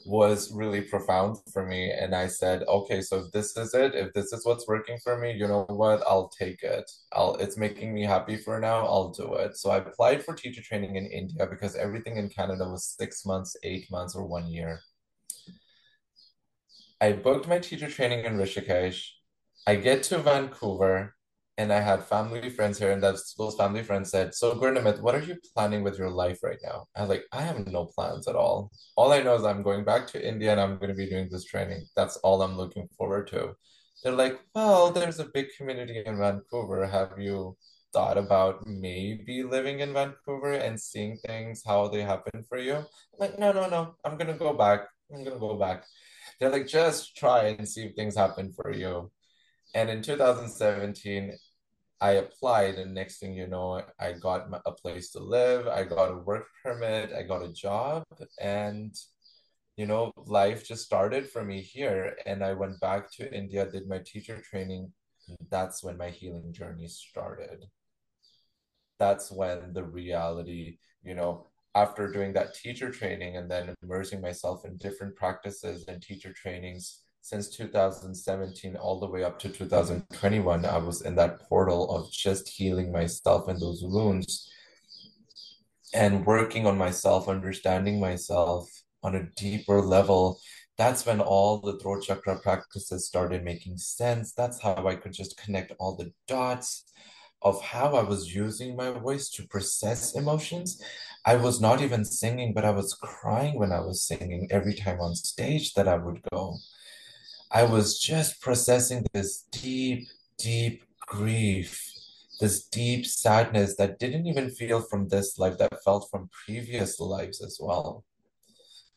was really profound for me. And I said, okay, so if this is it, if this is what's working for me, you know what, I'll take it. I'll it's making me happy for now, I'll do it. So I applied for teacher training in India because everything in Canada was six months, eight months, or one year. I booked my teacher training in Rishikesh. I get to Vancouver and I had family friends here, and that's those family friends said, "So Gurnimit, what are you planning with your life right now?" I was like, "I have no plans at all. All I know is I'm going back to India and I'm going to be doing this training. That's all I'm looking forward to." They're like, well, there's a big community in Vancouver. Have you thought about maybe living in Vancouver and seeing things how they happen for you? I'm like, no, no, no. I'm gonna go back. I'm gonna go back. They're like, just try and see if things happen for you. And in 2017, I applied, and next thing you know, I got a place to live, I got a work permit, I got a job, and you know, life just started for me here. And I went back to India, did my teacher training. That's when my healing journey started. That's when the reality, you know, after doing that teacher training and then immersing myself in different practices and teacher trainings since 2017 all the way up to 2021 i was in that portal of just healing myself and those wounds and working on myself understanding myself on a deeper level that's when all the throat chakra practices started making sense that's how i could just connect all the dots of how I was using my voice to process emotions. I was not even singing, but I was crying when I was singing every time on stage that I would go. I was just processing this deep, deep grief, this deep sadness that didn't even feel from this life, that felt from previous lives as well.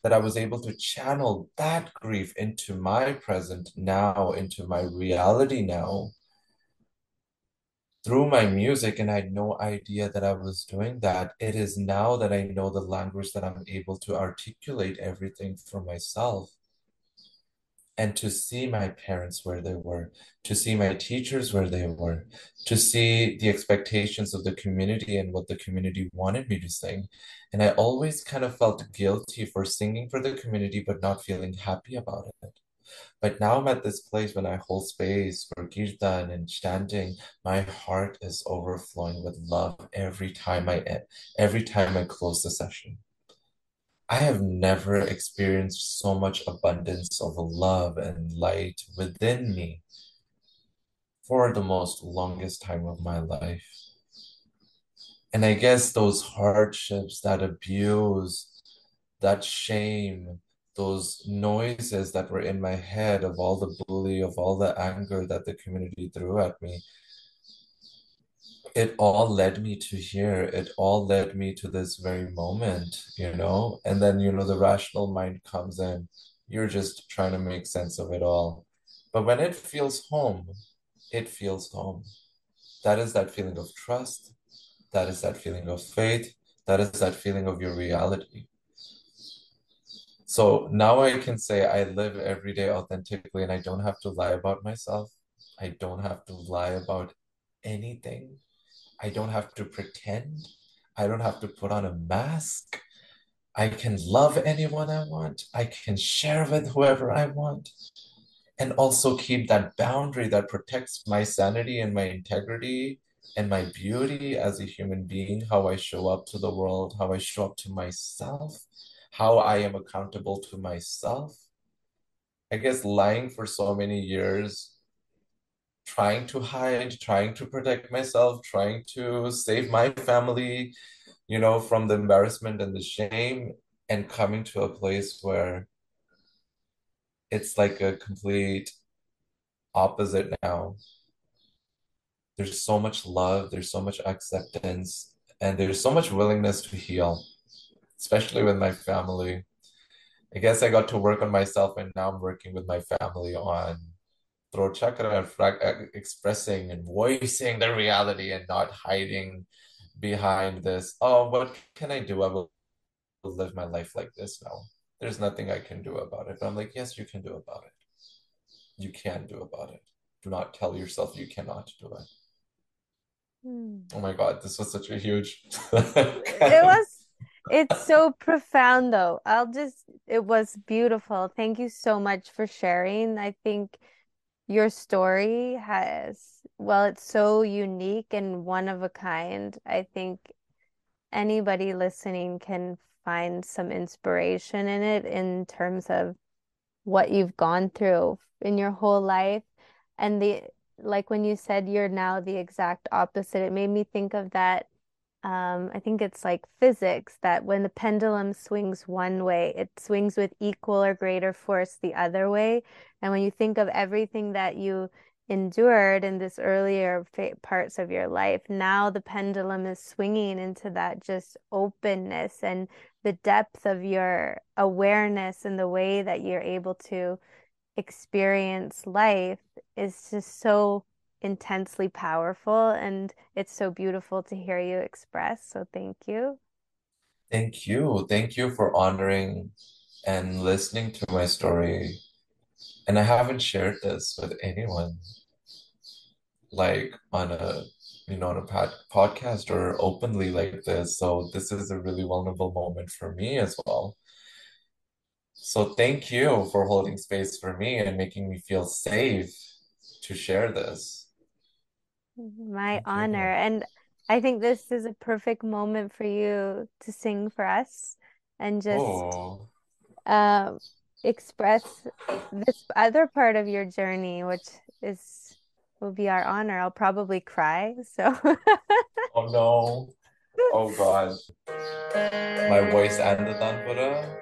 That I was able to channel that grief into my present now, into my reality now through my music, and I had no idea that I was doing that. It is now that I know the language that I'm able to articulate everything for myself and to see my parents where they were, to see my teachers where they were, to see the expectations of the community and what the community wanted me to sing. And I always kind of felt guilty for singing for the community, but not feeling happy about it. But now I'm at this place when I hold space for kirtan and chanting, my heart is overflowing with love every time I every time I close the session. I have never experienced so much abundance of love and light within me for the most longest time of my life. And I guess those hardships, that abuse, that shame, those noises that were in my head of all the bully, of all the anger that the community threw at me, it all led me to here. It all led me to this very moment, you know? And then, you know, the rational mind comes in. You're just trying to make sense of it all. But when it feels home, it feels home. That is that feeling of trust. That is that feeling of faith. That is that feeling of your reality. So now I can say I live every day authentically and I don't have to lie about myself. I don't have to lie about anything. I don't have to pretend. I don't have to put on a mask. I can love anyone I want. I can share with whoever I want. And also keep that boundary that protects my sanity and my integrity and my beauty as a human being, how I show up to the world, how I show up to myself, how I am accountable to myself. I guess lying for so many years trying to hide, trying to protect myself, trying to save my family, you know, from the embarrassment and the shame, and coming to a place where it's like a complete opposite now. There's so much love, there's so much acceptance, and there's so much willingness to heal, especially with my family. I guess I got to work on myself, and now I'm working with my family on throat chakra and uh, expressing and voicing the reality and not hiding behind this. Oh, what can I do? I will live my life like this now. There's nothing I can do about it. But I'm like, yes, you can do about it. You can do about it. Do not tell yourself you cannot do it. Hmm. Oh my God, this was such a huge. it was. It's so profound, though. I'll just, it was beautiful. Thank you so much for sharing. I think your story has, well, it's so unique and one of a kind. I think anybody listening can find some inspiration in it in terms of what you've gone through in your whole life. And the, like when you said you're now the exact opposite, it made me think of that um, I think it's like physics that when the pendulum swings one way, it swings with equal or greater force the other way. And when you think of everything that you endured in this earlier parts of your life, now the pendulum is swinging into that just openness and the depth of your awareness and the way that you're able to experience life is just so intensely powerful and it's so beautiful to hear you express. So thank you. Thank you. Thank you for honoring and listening to my story. And I haven't shared this with anyone, like on a, you know, on a pod podcast or openly like this. So this is a really vulnerable moment for me as well. So thank you for holding space for me and making me feel safe to share this. My Thank honor. you. And I think this is a perfect moment for you to sing for us and just Oh, uh, express this other part of your journey, which is will be our honor. I'll probably cry. So oh no. Oh God. My voice and the tanpura.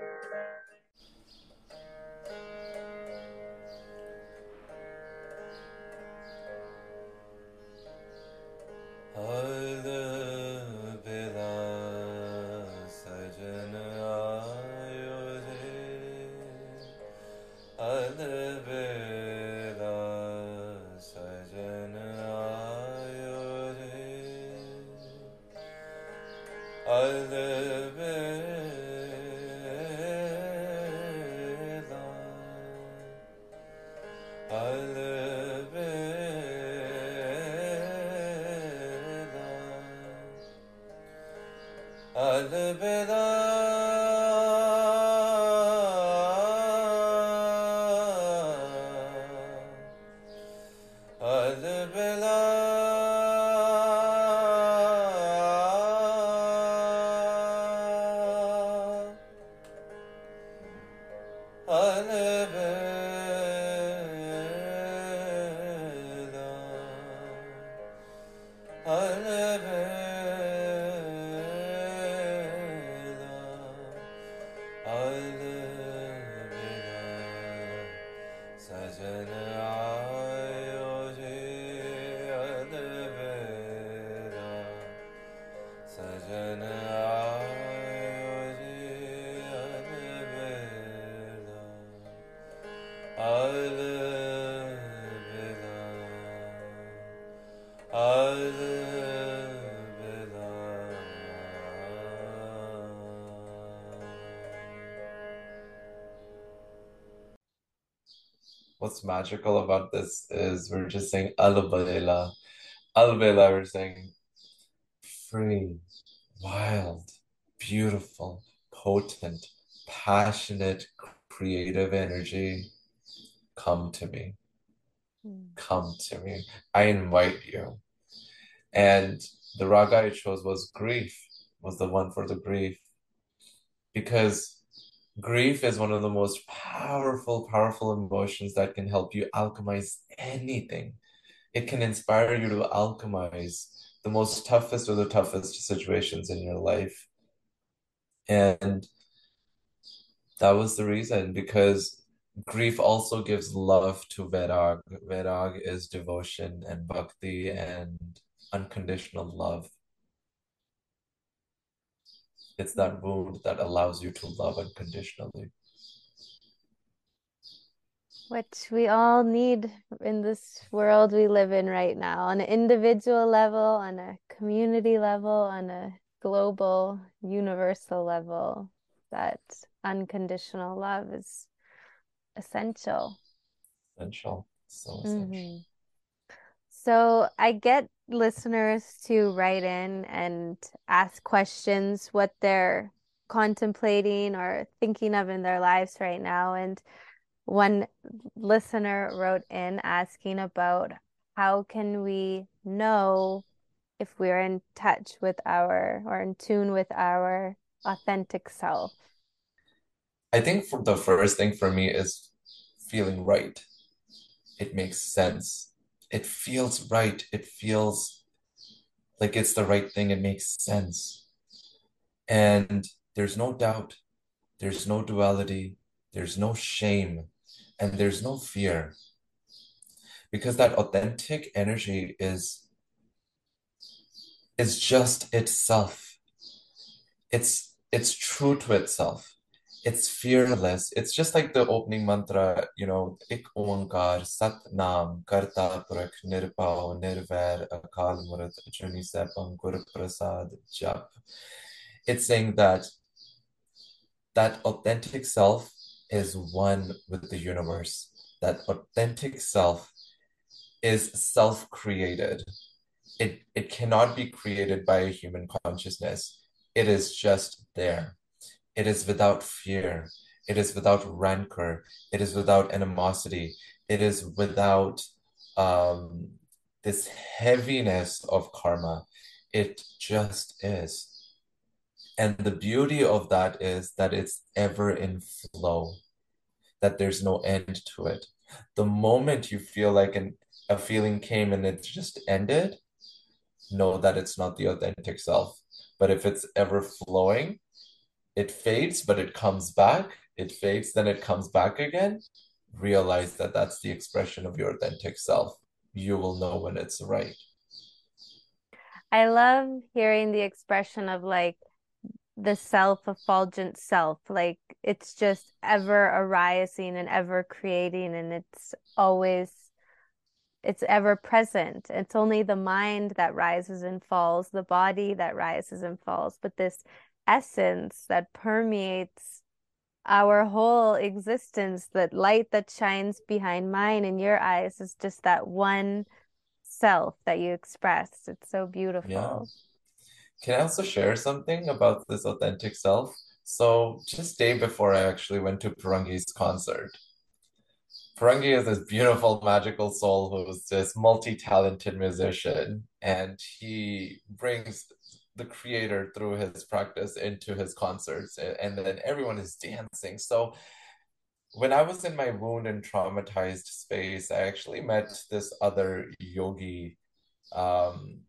What's magical about this is we're just saying Albalela. Albalela, we're saying free, wild, beautiful, potent, passionate, creative energy. Come to me. Mm. Come to me. I invite you. And the raga I chose was grief, was the one for the grief. Because grief is one of the most powerful, powerful emotions that can help you alchemize anything. It can inspire you to alchemize the most toughest or the toughest situations in your life. And that was the reason because grief also gives love to Vairag. Vairag is devotion and bhakti and unconditional love. It's that wound that allows you to love unconditionally. Which we all need in this world we live in right now, on an individual level, on a community level, on a global, universal level. That unconditional love is essential. Essential. So essential. Mm-hmm. So I get listeners to write in and ask questions what they're contemplating or thinking of in their lives right now. And one listener wrote in asking about how can we know if we're in touch with our or in tune with our authentic self? I think the first thing for me is feeling right. It makes sense. It feels right. It feels like it's the right thing, it makes sense. And there's no doubt, there's no duality, there's no shame, and there's no fear. Because that authentic energy is is just itself. It's it's true to itself. It's fearless. It's just like the opening mantra, you know, Ik Oankar, Sat Nam, Karta Nirbhau, Nirvair, Akal Murat, Ajuni Saibhang, Guru Prasad, Jap. It's saying that that authentic self is one with the universe. That authentic self is self-created. It it cannot be created by a human consciousness. It is just there. It is without fear. It is without rancor. It is without animosity. It is without um, this heaviness of karma. It just is. And the beauty of that is that it's ever in flow, that there's no end to it. The moment you feel like an, a feeling came and it just ended, know that it's not the authentic self. But if it's ever flowing, it fades, but it comes back. It fades, then it comes back again. Realize that that's the expression of your authentic self. You will know when it's right. I love hearing the expression of like the self effulgent self like it's just ever arising and ever creating and it's always it's ever present. It's only the mind that rises and falls the body that rises and falls but this essence that permeates our whole existence that light that shines behind mine and your eyes is just that one self that you expressed. It's so beautiful. yeah can I also share something about this authentic self? So just day before I actually went to Parangi's concert. Parangi is this beautiful, magical soul who's this multi-talented musician, and he brings the creator through his practice into his concerts, and then everyone is dancing. So when I was in my wound and traumatized space, I actually met this other yogi um,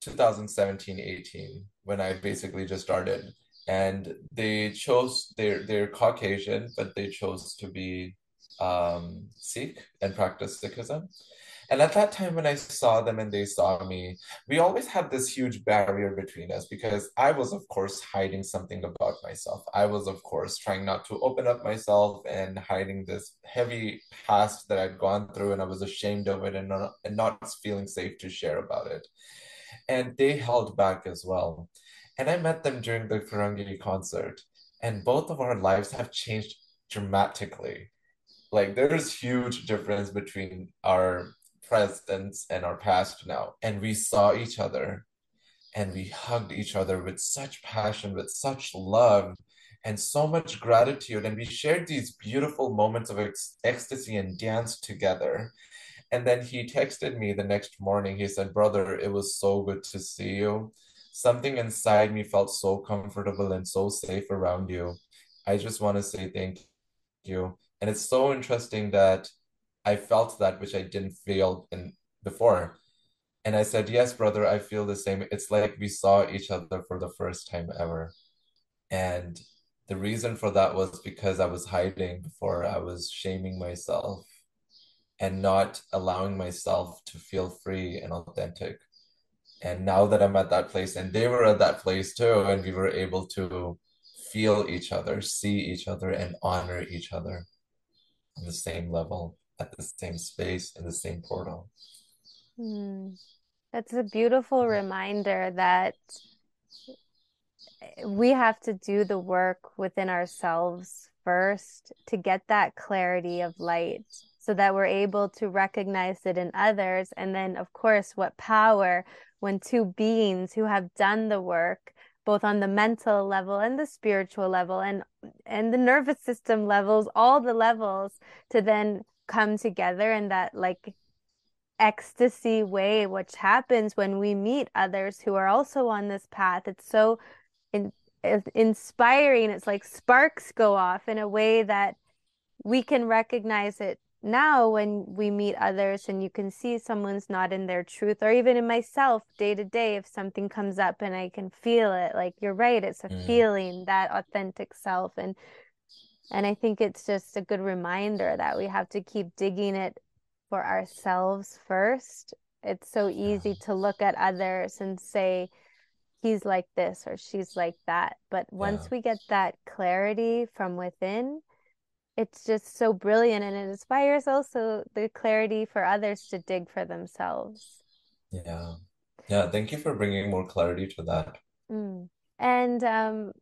2017 18 when I basically just started. And they chose they're they're Caucasian, but they chose to be um, Sikh and practice Sikhism. And at that time, when I saw them and they saw me, we always had this huge barrier between us because I was, of course, hiding something about myself. I was, of course, trying not to open up myself and hiding this heavy past that I'd gone through, and I was ashamed of it and not, and not feeling safe to share about it and they held back as well. And I met them during the Karangi concert, and both of our lives have changed dramatically. Like there's huge difference between our presence and our past now. And we saw each other and we hugged each other with such passion, with such love, and so much gratitude. And we shared these beautiful moments of ec- ecstasy and dance together. And then he texted me the next morning. He said, Brother, it was so good to see you. Something inside me felt so comfortable and so safe around you. I just want to say thank you. And it's so interesting that I felt that which I didn't feel in before. And I said, Yes, brother, I feel the same. It's like we saw each other for the first time ever. And the reason for that was because I was hiding before I was shaming myself and not allowing myself to feel free and authentic. And now that I'm at that place, and they were at that place too, and we were able to feel each other, see each other, and honor each other on the same level, at the same space, in the same portal. Mm. That's a beautiful reminder that we have to do the work within ourselves first to get that clarity of light so that we're able to recognize it in others. And then, of course, what power when two beings who have done the work both on the mental level and the spiritual level and and the nervous system levels all the levels to then come together in that like ecstasy way which happens when we meet others who are also on this path it's so in, inspiring it's like sparks go off in a way that we can recognize it now when we meet others and you can see someone's not in their truth, or even in myself day to day, if something comes up and I can feel it, like you're right, it's a mm. feeling, that authentic self. And and I think it's just a good reminder that we have to keep digging it for ourselves first. It's so easy to look at others and say, he's like this or she's like that. But once yeah. we get that clarity from within, it's just so brilliant and it inspires also the clarity for others to dig for themselves. Yeah. Yeah. Thank you for bringing more clarity to that. Mm. And um,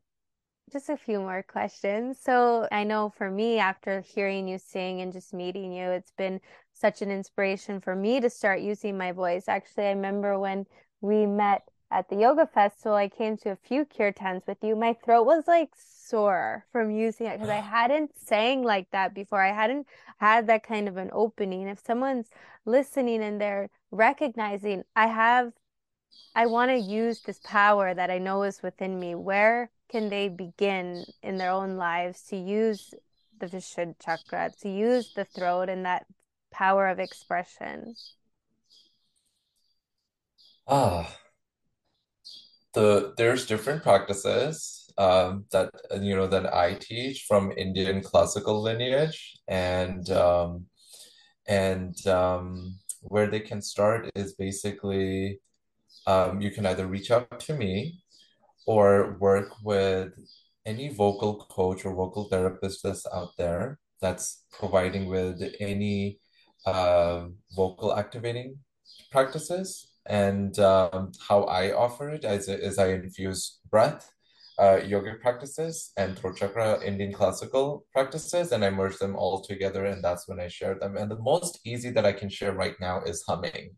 just a few more questions. So I know for me, after hearing you sing and just meeting you, it's been such an inspiration for me to start using my voice. Actually, I remember when we met at the yoga festival, I came to a few Cure kirtans with you. My throat was like sore from using it because I hadn't sang like that before. I hadn't had that kind of an opening. If someone's listening and they're recognizing, I have, I want to use this power that I know is within me, where can they begin in their own lives to use the Vishuddha chakra, to use the throat and that power of expression? Ah, the there's different practices um, that you know that I teach from Indian classical lineage, and um, and um, where they can start is basically um, you can either reach out to me or work with any vocal coach or vocal therapist that's out there that's providing with any uh, vocal activating practices. And um, how I offer it is, is I infuse breath, uh, yoga practices, and throat chakra Indian classical practices, and I merge them all together. And that's when I share them. And the most easy that I can share right now is humming.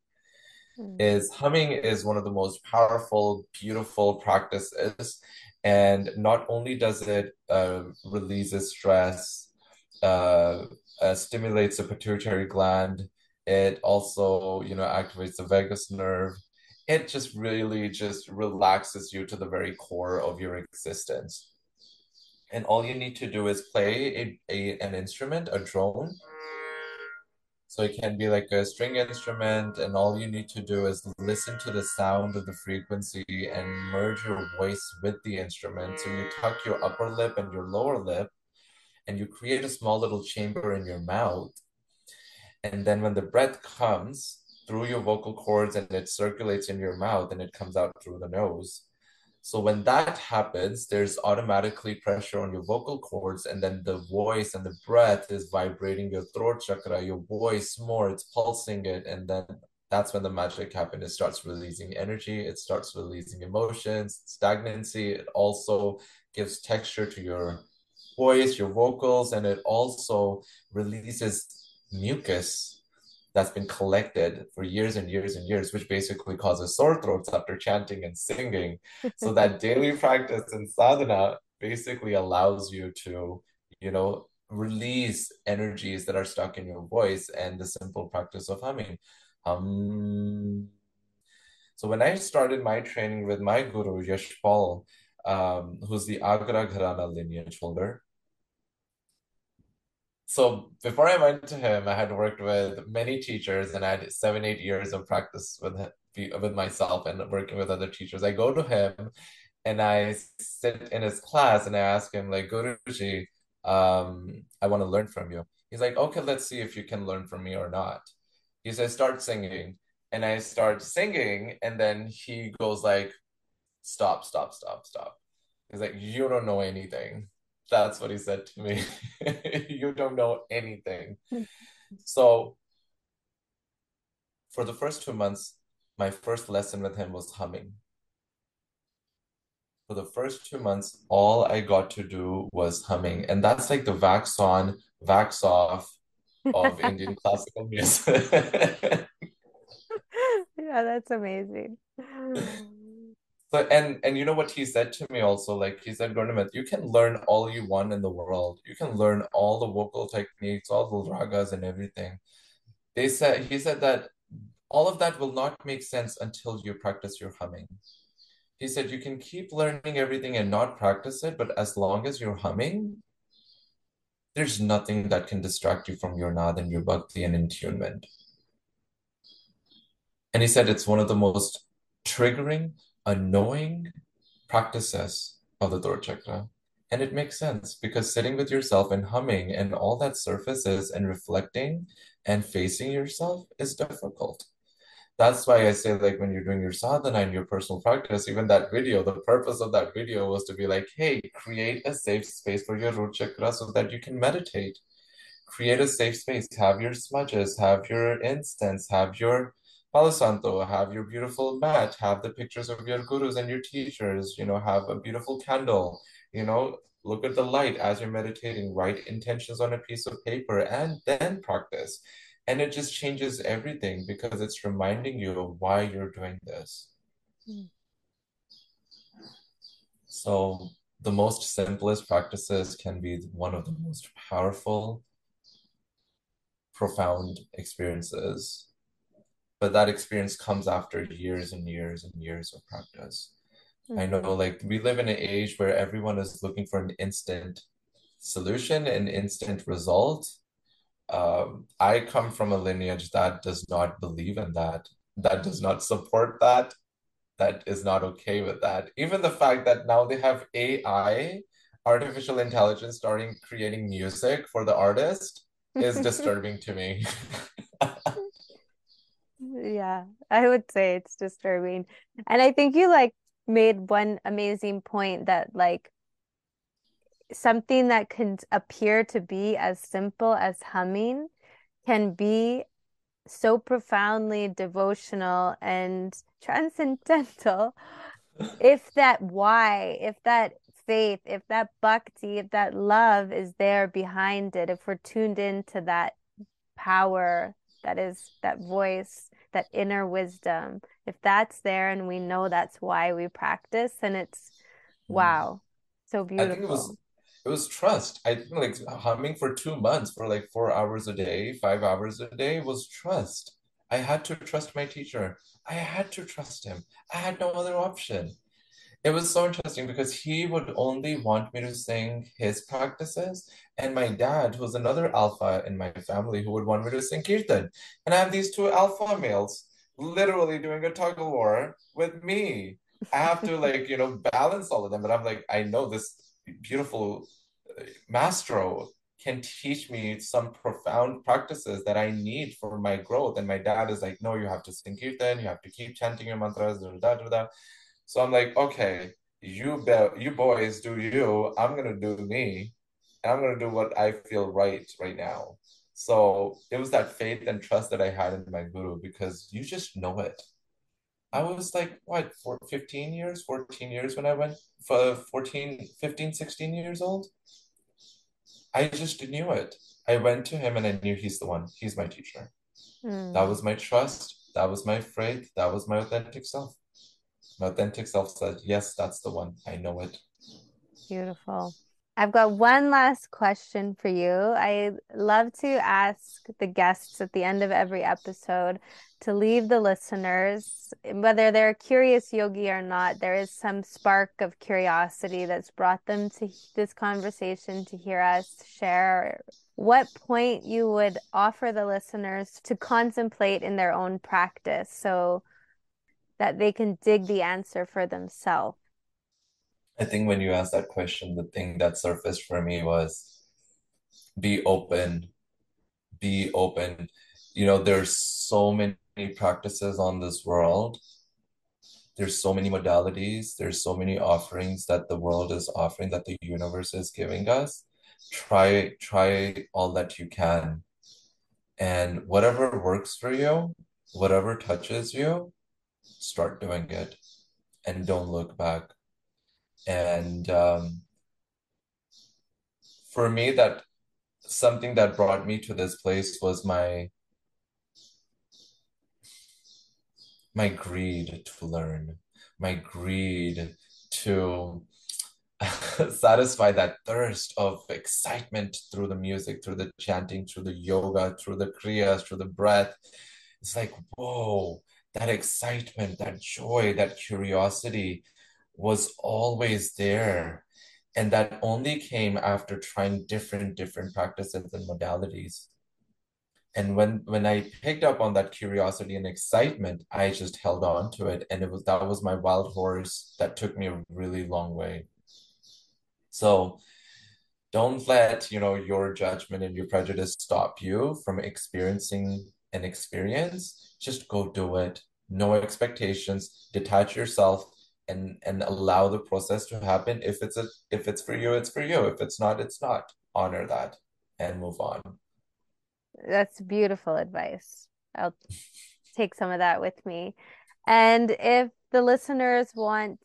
Mm. is humming is one of the most powerful, beautiful practices. And not only does it uh, releases stress, uh, uh, stimulates the pituitary gland, it also, you know, activates the vagus nerve. It just really just relaxes you to the very core of your existence. And all you need to do is play a, a an instrument, a drone, so it can be like a string instrument, and all you need to do is listen to the sound of the frequency and merge your voice with the instrument. So you tuck your upper lip and your lower lip, and you create a small little chamber in your mouth. And then when the breath comes through your vocal cords and it circulates in your mouth and it comes out through the nose, so when that happens, there's automatically pressure on your vocal cords, and then the voice and the breath is vibrating your throat chakra, your voice more, it's pulsing it, and then that's when the magic happens. It starts releasing energy, it starts releasing emotions, stagnancy. It also gives texture to your voice, your vocals, and it also releases mucus that's been collected for years and years and years, which basically causes sore throats after chanting and singing. so that daily practice in sadhana basically allows you to, you know, release energies that are stuck in your voice and the simple practice of humming. Um, so when I started my training with my guru, Yashpal, um, who's the Agra Gharana lineage holder, so before I went to him, I had worked with many teachers and I had seven, eight years of practice with with myself and working with other teachers. I go to him and I sit in his class and I ask him like, Guruji, um, I want to learn from you. He's like, okay, let's see if you can learn from me or not. He says, start singing. And I start singing and then he goes like, stop, stop, stop, stop. He's like, you don't know anything. That's what he said to me. you don't know anything. so for the first two months, my first lesson with him was humming. For the first two months, all I got to do was humming. And that's like the wax on, wax off of Indian classical music. yeah, that's amazing. So and and you know what he said to me also, like he said, Gurnimit, you can learn all you want in the world. You can learn all the vocal techniques, all the ragas and everything. They said he said that all of that will not make sense until you practice your humming. He said you can keep learning everything and not practice it, but as long as you're humming, there's nothing that can distract you from your nad and your bhakti and intunement. And he said it's one of the most triggering, annoying practices of the Throat Chakra. And it makes sense because sitting with yourself and humming and all that surfaces and reflecting and facing yourself is difficult. That's why I say, like, when you're doing your sadhana and your personal practice, even that video, the purpose of that video was to be like, hey, create a safe space for your root chakra so that you can meditate. Create a safe space. Have your smudges, have your incense, have your Palo have your beautiful mat, have the pictures of your gurus and your teachers, you know, have a beautiful candle, you know, look at the light as you're meditating, write intentions on a piece of paper, and then practice. And it just changes everything because it's reminding you of why you're doing this. Mm. So, the most simplest practices can be one of the most powerful, profound experiences. But that experience comes after years and years and years of practice. Mm-hmm. I know, like, we live in an age where everyone is looking for an instant solution, an instant result um, I come from a lineage that does not believe in that, that does not support that, that is not okay with that. Even the fact that now they have AI, artificial intelligence, starting creating music for the artist is disturbing to me. yeah, I would say it's disturbing. And I think you like made one amazing point that like something that can appear to be as simple as humming can be so profoundly devotional and transcendental if that why if that faith if that bhakti if that love is there behind it if we're tuned into that power that is that voice that inner wisdom if that's there and we know that's why we practice and it's mm. wow so beautiful i think it was it was trust. I think like humming for two months for like four hours a day, five hours a day was trust. I had to trust my teacher. I had to trust him. I had no other option. It was so interesting because he would only want me to sing his practices. And my dad, who was another alpha in my family, who would want me to sing kirtan. And I have these two alpha males literally doing a tug of war with me. I have to like, you know, balance all of them. But I'm like, I know this beautiful uh, Maestro can teach me some profound practices that I need for my growth. And my dad is like, no, you have to sing kirtan, you have to keep chanting your mantras, da, da, da, da. So I'm like, okay, you be- you boys do you, I'm gonna do me, and I'm gonna do what I feel right right now. So it was that faith and trust that I had in my guru because you just know it. I was like, what, for 15 years, 14 years when I went for 14, 15, 16 years old. I just knew it. I went to him and I knew he's the one. He's my teacher. Mm. That was my trust. That was my faith. That was my authentic self. Authentic self said, yes, that's the one. I know it. Beautiful. I've got one last question for you. I love to ask the guests at the end of every episode to leave the listeners, whether they're a curious yogi or not, there is some spark of curiosity that's brought them to this conversation to hear us share what point you would offer the listeners to contemplate in their own practice so that they can dig the answer for themselves. I think when you asked that question, the thing that surfaced for me was be open, be open. You know, there's so many practices on this world. There's so many modalities, there's so many offerings that the world is offering, that the universe is giving us. Try, try all that you can. And whatever works for you, whatever touches you, start doing it and don't look back. And um, for me that something that brought me to this place was my my greed to learn my greed to satisfy that thirst of excitement through the music through the chanting through the yoga through the kriyas through the breath. It's like whoa that excitement that joy that curiosity was always there. And that only came after trying different, different practices and modalities. And when when I picked up on that curiosity and excitement, I just held on to it. And it was that was my wild horse that took me a really long way. So don't let, you know, your judgment and your prejudice stop you from experiencing an experience. Just go do it. No expectations. Detach yourself and and allow the process to happen. If it's a if it's for you, it's for you. If it's not, it's not. Honor that and move on. That's beautiful advice. I'll take some of that with me. And if the listeners want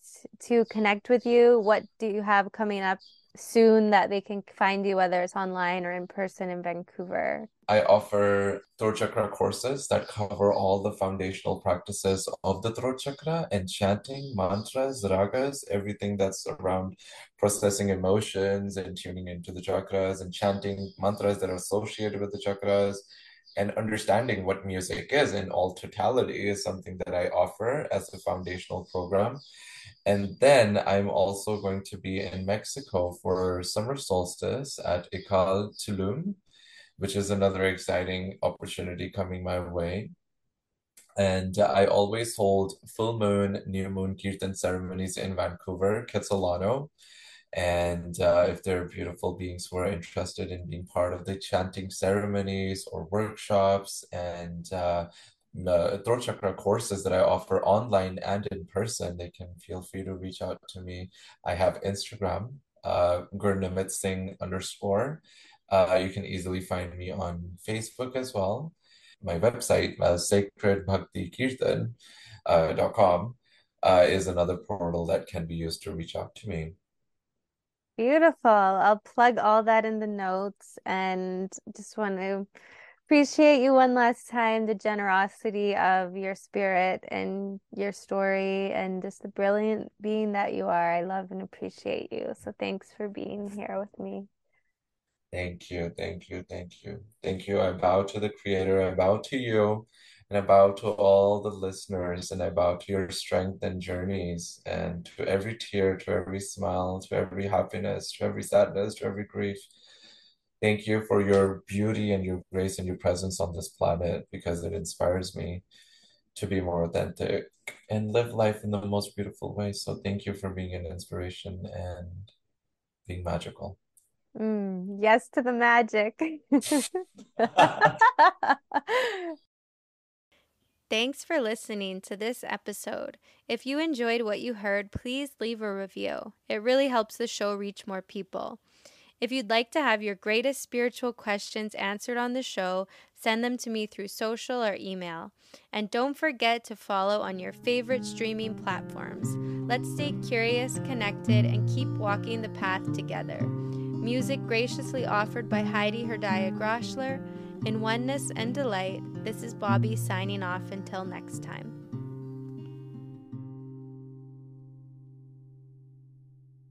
to connect with you, what do you have coming up soon that they can find you, whether it's online or in person in Vancouver? I offer throat chakra courses that cover all the foundational practices of the throat chakra and chanting, mantras, ragas, everything that's around processing emotions and tuning into the chakras and chanting mantras that are associated with the chakras and understanding what music is in all totality is something that I offer as a foundational program. And then I'm also going to be in Mexico for summer solstice at Ikal Tulum, which is another exciting opportunity coming my way. And I always hold full moon, new moon kirtan ceremonies in Vancouver, Kitsilano. And uh, if there are beautiful beings who are interested in being part of the chanting ceremonies or workshops and uh, the throat chakra courses that I offer online and in person, they can feel free to reach out to me. I have Instagram, uh, Gurnimit Singh underscore. Uh, you can easily find me on Facebook as well. My website, uh, sacredbhaktikirtan.com, uh, uh, is another portal that can be used to reach out to me. Beautiful. I'll plug all that in the notes and just want to appreciate you one last time, the generosity of your spirit and your story and just the brilliant being that you are. I love and appreciate you. So thanks for being here with me. Thank you, thank you, thank you. Thank you. I bow to the Creator, I bow to you. And I bow to all the listeners and I bow to your strength and journeys and to every tear, to every smile, to every happiness, to every sadness, to every grief. Thank you for your beauty and your grace and your presence on this planet because it inspires me to be more authentic and live life in the most beautiful way. So thank you for being an inspiration and being magical. Mm, yes to the magic. Thanks for listening to this episode. If you enjoyed what you heard, please leave a review. It really helps the show reach more people. If you'd like to have your greatest spiritual questions answered on the show, send them to me through social or email. And don't forget to follow on your favorite streaming platforms. Let's stay curious, connected, and keep walking the path together. Music graciously offered by Heidi Herdaya Groschler. In oneness and delight, this is Bobbi signing off until next time.